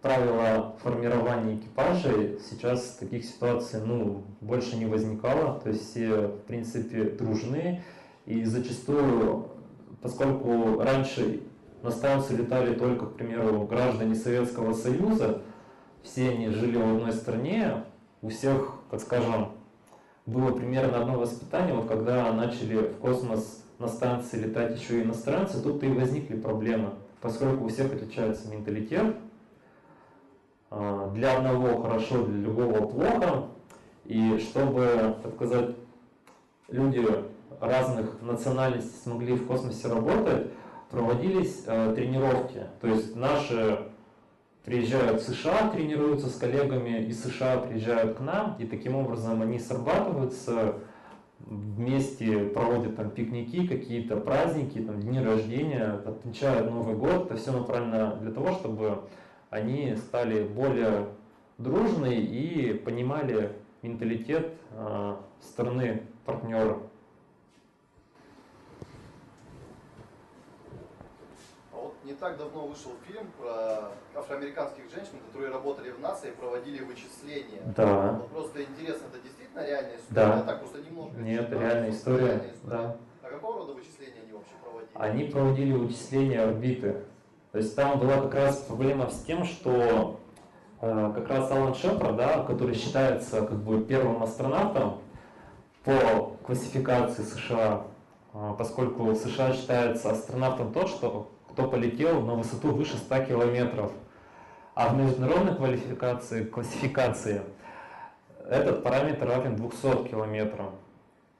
правила формирования экипажей, сейчас таких ситуаций ну, больше не возникало, то есть все в принципе дружны, и зачастую, поскольку раньше на станцию летали только, к примеру, граждане Советского Союза, все они жили в одной стране, у всех, как скажем, было примерно одно воспитание, вот когда начали в космос на станции летать еще и иностранцы, тут и возникли проблемы, поскольку у всех отличается менталитет, а, для одного хорошо, для другого плохо. И чтобы, так сказать, люди разных национальностей смогли в космосе работать, проводились э, тренировки. То есть наши приезжают в США, тренируются с коллегами из США, приезжают к нам, и таким образом они срабатываются, вместе проводят там пикники, какие-то праздники, там, дни рождения, отмечают Новый год. Это все направлено для того, чтобы они стали более дружны и понимали менталитет э, страны партнера. А вот не так давно вышел фильм про афроамериканских женщин, которые работали в НАСА и проводили вычисления. Да. Вот просто интересно, это действительно реальная история? Да. Я так просто немножко Нет, читал, реальная история. реальная история. Да. А какого рода вычисления они вообще проводили? Они проводили вычисления орбиты. То есть там была как раз проблема с тем, что э, как раз Алан Шепард, да, который считается как бы первым астронавтом по классификации США, э, поскольку США считается астронавтом тот, что кто полетел на высоту выше 100 километров. А в международной квалификации, классификации этот параметр равен 200 километрам.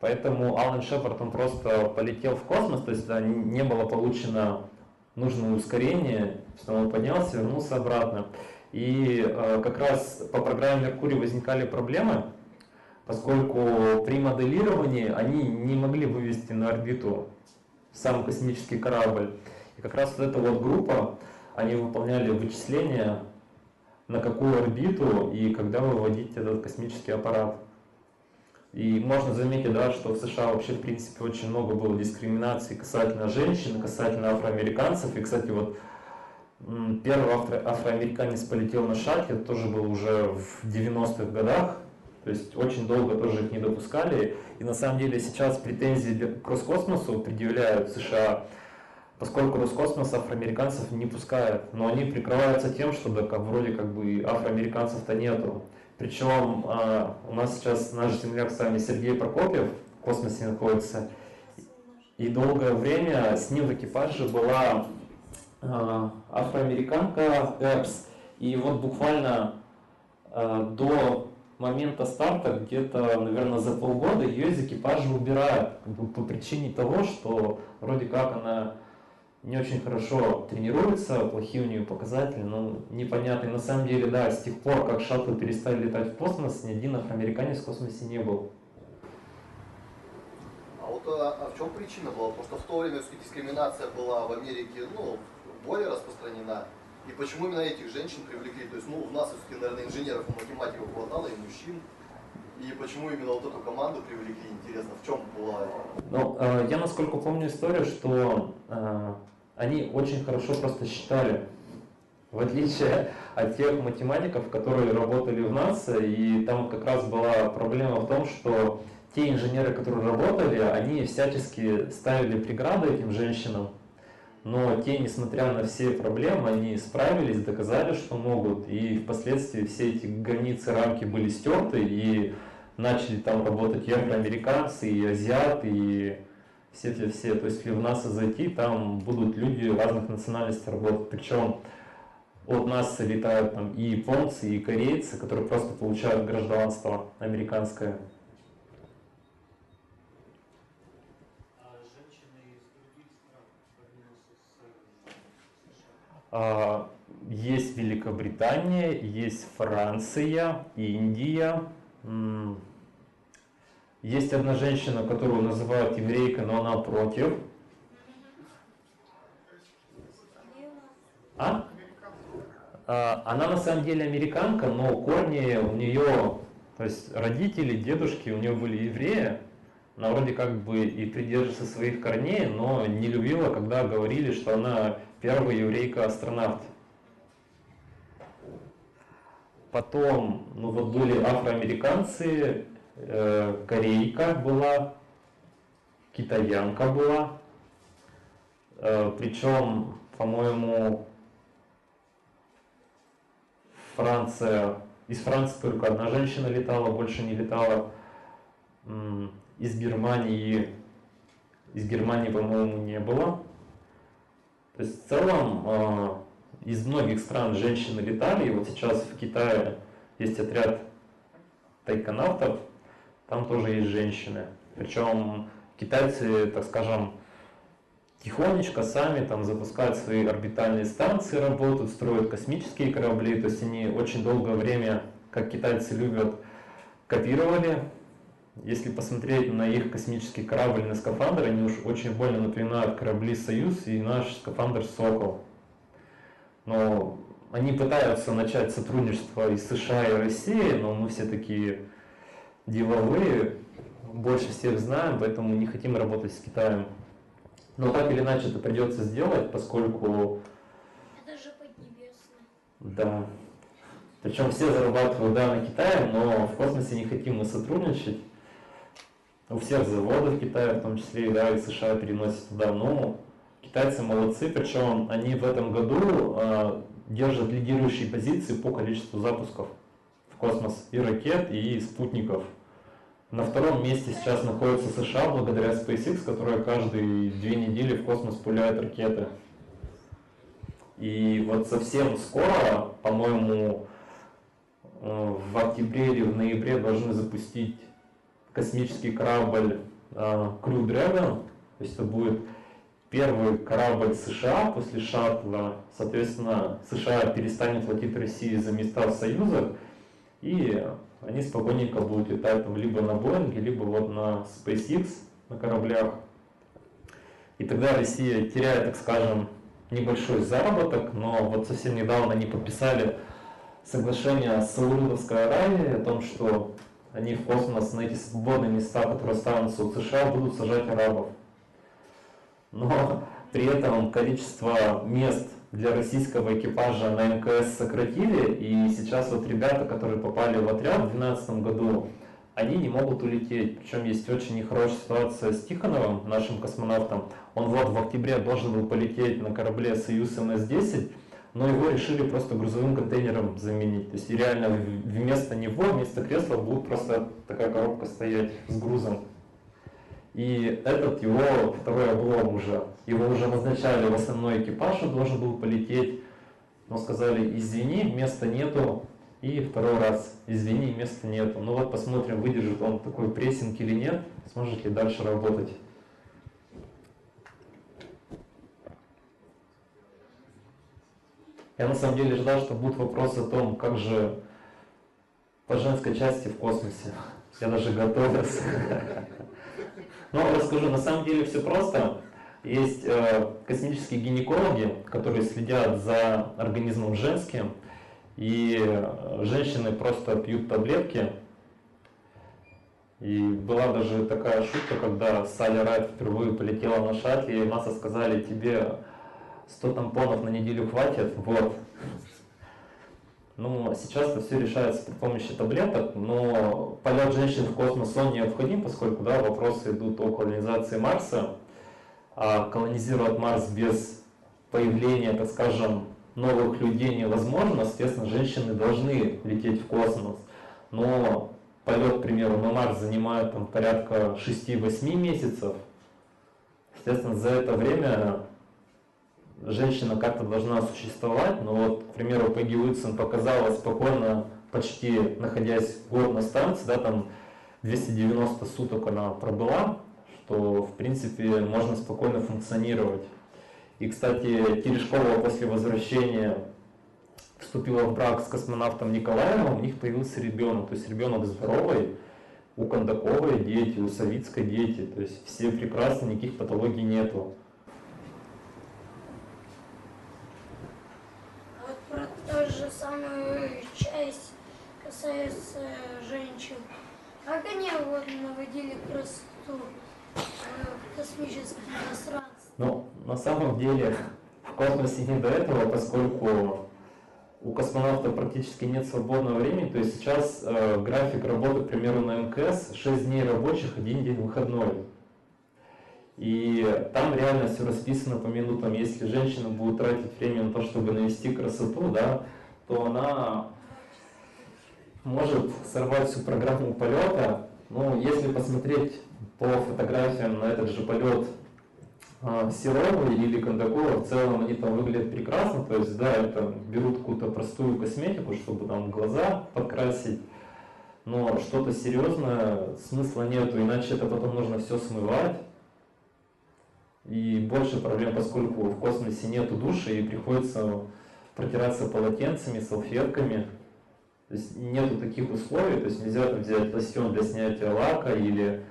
Поэтому Алан Шепард он просто полетел в космос, то есть не было получено нужное ускорение, что он поднялся, вернулся обратно. И э, как раз по программе Меркурий возникали проблемы, поскольку при моделировании они не могли вывести на орбиту сам космический корабль. И как раз эта вот группа, они выполняли вычисления, на какую орбиту и когда выводить этот космический аппарат. И можно заметить, да, что в США вообще, в принципе, очень много было дискриминации касательно женщин, касательно афроамериканцев. И, кстати, вот первый афро афроамериканец полетел на шаттле, тоже было уже в 90-х годах. То есть очень долго тоже их не допускали. И на самом деле сейчас претензии к Роскосмосу предъявляют США, поскольку Роскосмос афроамериканцев не пускает. Но они прикрываются тем, что да, как, вроде как бы афроамериканцев-то нету. Причем а, у нас сейчас наш земляк с вами Сергей Прокопьев в космосе находится. И долгое время с ним в экипаже была а, афроамериканка Эпс. И вот буквально а, до момента старта, где-то, наверное, за полгода ее из экипажа убирают по причине того, что вроде как она не очень хорошо тренируется, плохие у нее показатели, ну, непонятные. На самом деле, да, с тех пор, как шаттлы перестали летать в космос, ни один афроамериканец в космосе не был. А вот а, а в чем причина была? Потому что в то время дискриминация была в Америке, ну, более распространена. И почему именно этих женщин привлекли? То есть, ну, у нас, все-таки, наверное, инженеров и математиков хватало, и мужчин. И почему именно вот эту команду привлекли, интересно, в чем была? Ну, э, я насколько помню историю, что э, они очень хорошо просто считали, в отличие от тех математиков, которые работали в НАСА, и там как раз была проблема в том, что те инженеры, которые работали, они всячески ставили преграды этим женщинам, Но те, несмотря на все проблемы, они справились, доказали, что могут. И впоследствии все эти границы, рамки были стерты, и начали там работать и афроамериканцы, и азиаты, и все те все. То есть, в НАСА зайти, там будут люди разных национальностей работать. Причем от нас летают там и японцы, и корейцы, которые просто получают гражданство американское. А, Есть Великобритания, есть Франция, Индия. Есть одна женщина, которую называют еврейкой, но она против. А? А, Она на самом деле американка, но корни у нее, то есть родители, дедушки у нее были евреи. Она вроде как бы и придерживается своих корней, но не любила, когда говорили, что она первая еврейка-астронавт. Потом, ну вот были афроамериканцы, корейка была, китаянка была. Причем, по-моему, Франция, из Франции только одна женщина летала, больше не летала. Из Германии, из Германии, по-моему, не было. То есть в целом э, из многих стран женщины летали, и вот сейчас в Китае есть отряд тайконавтов, там тоже есть женщины. Причем китайцы, так скажем, тихонечко сами там запускают свои орбитальные станции, работают, строят космические корабли. То есть они очень долгое время, как китайцы любят, копировали. Если посмотреть на их космический корабль, на скафандр, они уж очень больно напоминают корабли «Союз» и наш скафандр «Сокол». Но они пытаются начать сотрудничество и США, и Россией, но мы все такие деловые, больше всех знаем, поэтому не хотим работать с Китаем. Но так или иначе это придется сделать, поскольку, Это же Поднебесная. да, причем все зарабатывают, да, на Китае, но в космосе не хотим мы сотрудничать. У всех заводов в Китае, в том числе, да, и США переносят туда, но китайцы молодцы, причем они в этом году э, держат лидирующие позиции по количеству запусков в космос и ракет, и спутников. На втором месте сейчас находится США благодаря SpaceX, которая каждые две недели в космос пуляет ракеты. И вот совсем скоро, по-моему, э, в октябре или в ноябре должны запустить космический корабль э, Crew Dragon. То есть это будет первый корабль США после шаттла. Соответственно, США перестанет платить России за места в Союзах. И они спокойненько будут летать там либо на Боинге, либо вот на SpaceX на кораблях. И тогда Россия теряет, так скажем, небольшой заработок, но вот совсем недавно они подписали соглашение с Саудовской Аравией о том, что они в космос на эти свободные места, которые останутся у США, будут сажать арабов. Но при этом количество мест для российского экипажа на МКС сократили, и сейчас вот ребята, которые попали в отряд в 2012 году, они не могут улететь. Причем есть очень нехорошая ситуация с Тихоновым, нашим космонавтом. Он вот в октябре должен был полететь на корабле «Союз МС-10», но его решили просто грузовым контейнером заменить. То есть реально вместо него, вместо кресла будет просто такая коробка стоять с грузом. И этот его второй облом уже. Его уже назначали в основной экипаж, он должен был полететь. Но сказали, извини, места нету. И второй раз, извини, места нету. Ну вот посмотрим, выдержит он такой прессинг или нет, сможет ли дальше работать. Я на самом деле ждал, что будут вопросы о том, как же по женской части в космосе. Я даже готовился. Ну, расскажу, на самом деле все просто. Есть э, космические гинекологи, которые следят за организмом женским, и э, женщины просто пьют таблетки. И была даже такая шутка, когда Салли Райт впервые полетела на шаттле, и НАСА сказали, тебе 100 тампонов на неделю хватит, вот. Ну, сейчас это все решается при помощи таблеток, но полет женщин в космос он необходим, поскольку да, вопросы идут о колонизации Марса. А колонизировать Марс без появление, так скажем, новых людей невозможно, соответственно, женщины должны лететь в космос. Но полет, к примеру, на Марс занимает там, порядка 6-8 месяцев. Естественно, за это время женщина как-то должна существовать, но вот, к примеру, Пегги Уитсон показала спокойно, почти находясь год на станции, да, там 290 суток она пробыла, что, в принципе, можно спокойно функционировать. И, кстати, Терешкова после возвращения вступила в брак с космонавтом Николаевым, у них появился ребенок, то есть ребенок здоровый, у Кондаковой дети, у Савицкой дети, то есть все прекрасны, никаких патологий нету. А вот про ту же самую часть касается женщин. Как они вот наводили красоту э, в космическом пространстве? Ну, на самом деле, в космосе не до этого, поскольку у космонавтов практически нет свободного времени, то есть сейчас э, график работы, к примеру, на МКС 6 дней рабочих, один день выходной. И там реально все расписано по минутам. Если женщина будет тратить время на то, чтобы навести красоту, да, то она может сорвать всю программу полета. Ну, если посмотреть по фотографиям на этот же полет а, Серовой или Кондакова, в целом они там выглядят прекрасно, то есть, да, это берут какую-то простую косметику, чтобы там глаза подкрасить, но что-то серьезное смысла нету, иначе это потом нужно все смывать. И больше проблем, поскольку в космосе нету души и приходится протираться полотенцами, салфетками. То есть нету таких условий, то есть нельзя там взять лосьон для снятия лака или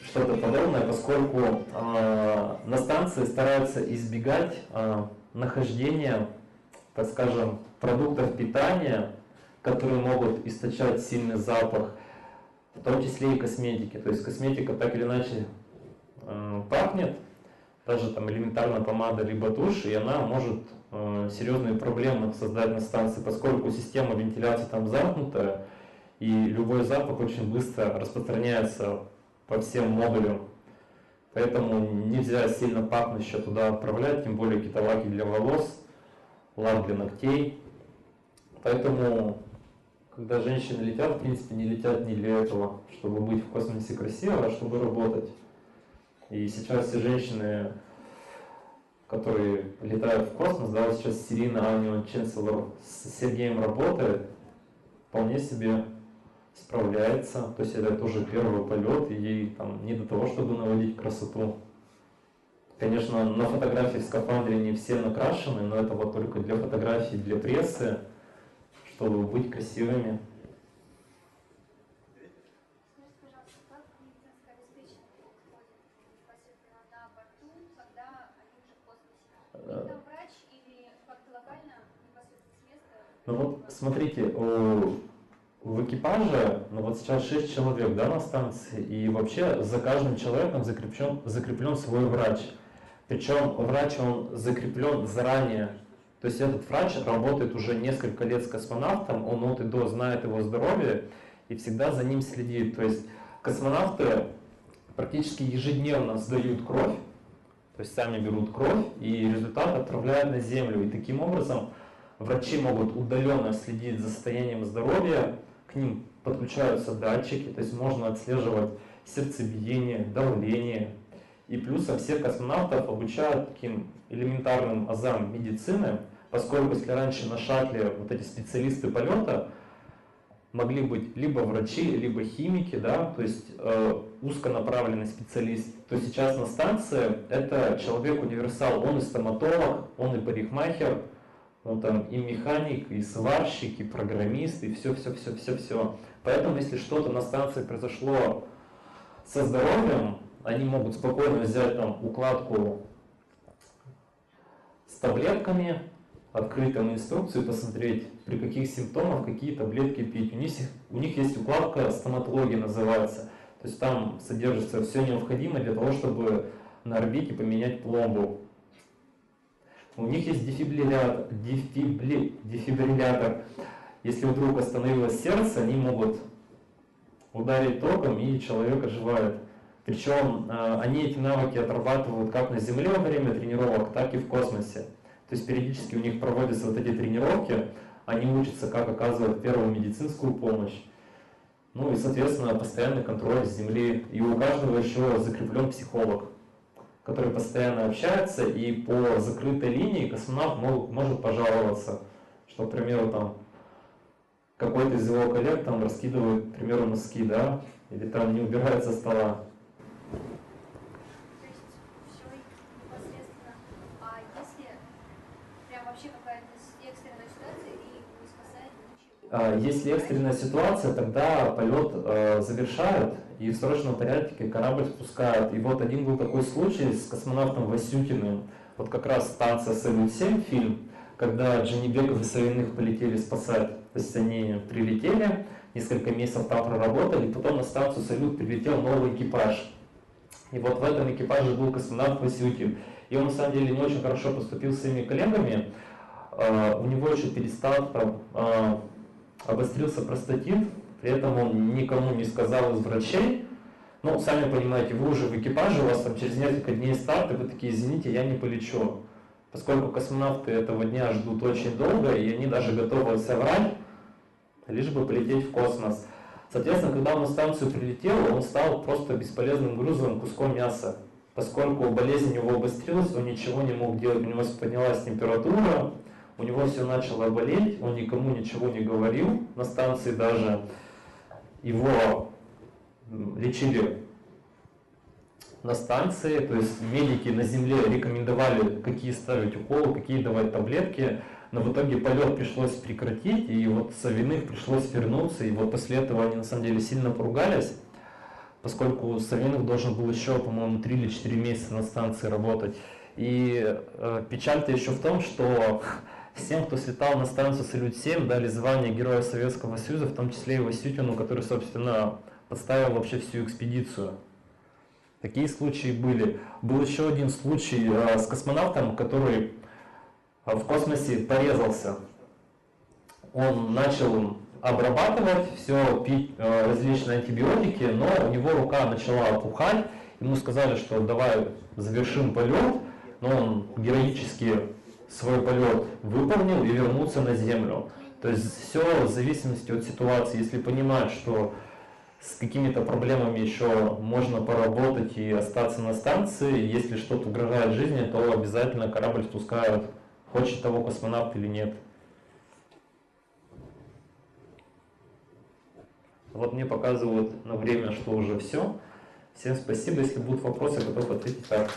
что-то подобное, поскольку э, на станции стараются избегать э, нахождения, так скажем, продуктов питания, которые могут источать сильный запах, в том числе и косметики. То есть косметика так или иначе э, пахнет, даже там элементарная помада либо тушь, и она может э, серьезные проблемы создать на станции, поскольку система вентиляции там замкнутая, и любой запах очень быстро распространяется по всем модулям. Поэтому нельзя сильно пахнуще туда отправлять, тем более какие-то лаки для волос, лак для ногтей. Поэтому, когда женщины летят, в принципе, не летят не для этого, чтобы быть в космосе красиво, а чтобы работать. И сейчас все женщины, которые летают в космос, да, сейчас Сирина Анион Ченселор с Сергеем работает, вполне себе справляется. То есть это тоже первый полет, и ей там не до того, чтобы наводить красоту. Конечно, на фотографии в скафандре не все накрашены, но это вот только для фотографий, для прессы, чтобы быть красивыми. Скажите, пожалуйста, как медицинское обеспечение происходит непосредственно на борту, когда они уже в космосе? У них там врач или как-то локально, непосредственно с места? Ну вот, смотрите, в экипаже, ну вот сейчас 6 человек, да, на станции, и вообще за каждым человеком закреплен, закреплен свой врач. Причем врач, он закреплен заранее. То есть этот врач работает уже несколько лет с космонавтом, он от и до знает его здоровье и всегда за ним следит. То есть космонавты практически ежедневно сдают кровь, то есть сами берут кровь и результат отправляют на Землю. И таким образом врачи могут удаленно следить за состоянием здоровья, к ним подключаются датчики, то есть можно отслеживать сердцебиение, давление. И плюсом всех космонавтов обучают таким элементарным азам медицины, поскольку если раньше на шаттле вот эти специалисты полета могли быть либо врачи, либо химики, да, то есть э, узконаправленный специалист, то сейчас на станции это человек-универсал, он и стоматолог, он и парикмахер, он там и механик, и сварщик, и программист, и все, все, все, все, все. Поэтому, если что-то на станции произошло со здоровьем, они могут спокойно взять там укладку с таблетками, открыть там инструкцию посмотреть, при каких симптомах какие таблетки пить. У них, у них есть укладка стоматология называется. То есть там содержится все необходимое для того, чтобы на орбите поменять пломбу. У них есть дефибриллятор, дефибри- дефибриллятор. Если вдруг остановилось сердце, они могут ударить током, и человек оживает. Причем э, они эти навыки отрабатывают как на Земле во время тренировок, так и в космосе. То есть периодически у них проводятся вот эти тренировки, они учатся, как оказывать первую медицинскую помощь. Ну и, соответственно, постоянный контроль с Земли. И у каждого еще закреплен психолог, который постоянно общается, и по закрытой линии космонавт мог, может пожаловаться, что, к примеру, там какой-то из его коллег там раскидывает, к примеру, носки, да, или там не убирает со стола. А? А, Если экстренная ситуация, тогда полет э, завершают и в срочном порядке корабль спускают. И вот один был такой случай с космонавтом Васютиным. Вот как раз станция Салют-7 фильм, когда Джанибеков и Савиных полетели спасать. То есть они прилетели, несколько месяцев там проработали, потом на станцию Салют прилетел новый экипаж. И вот в этом экипаже был космонавт Васютин. И он на самом деле не очень хорошо поступил с своими коллегами. Э, У него еще перед стартом э, обострился простатит, при этом он никому не сказал из врачей. Ну, сами понимаете, вы уже в экипаже, у вас там через несколько дней старт, и вы такие, извините, я не полечу. Поскольку космонавты этого дня ждут очень долго, и они даже готовы соврать, лишь бы полететь в космос. Соответственно, когда он на станцию прилетел, он стал просто бесполезным грузовым куском мяса. Поскольку болезнь у него обострилась, он ничего не мог делать, у него поднялась температура, у него все начало болеть, он никому ничего не говорил, на станции даже его лечили на станции, то есть медики на земле рекомендовали, какие ставить уколы, какие давать таблетки, но в итоге полет пришлось прекратить, и вот Савиных пришлось вернуться, и вот после этого они на самом деле сильно поругались, поскольку Савиных должен был еще, по-моему, 3 или 4 месяца на станции работать. И э, печаль-то еще в том, что всем, кто слетал на станцию Салют-7, дали звание Героя Советского Союза, в том числе и Васютину, который, собственно, подставил вообще всю экспедицию. Такие случаи были. Был еще один случай э, с космонавтом, который э, в космосе порезался. Он начал обрабатывать все, пить э, различные антибиотики, но у него рука начала опухать. Ему сказали, что давай завершим полет, но он героически свой полет выполнил и вернулся на Землю. То есть все в зависимости от ситуации. Если понимать, что с какими-то проблемами еще можно поработать и остаться на станции, если что-то угрожает жизни, то обязательно корабль спускают, хочет того космонавт или нет. Вот мне показывают на время, что уже все. Всем спасибо. Если будут вопросы, готов ответить так.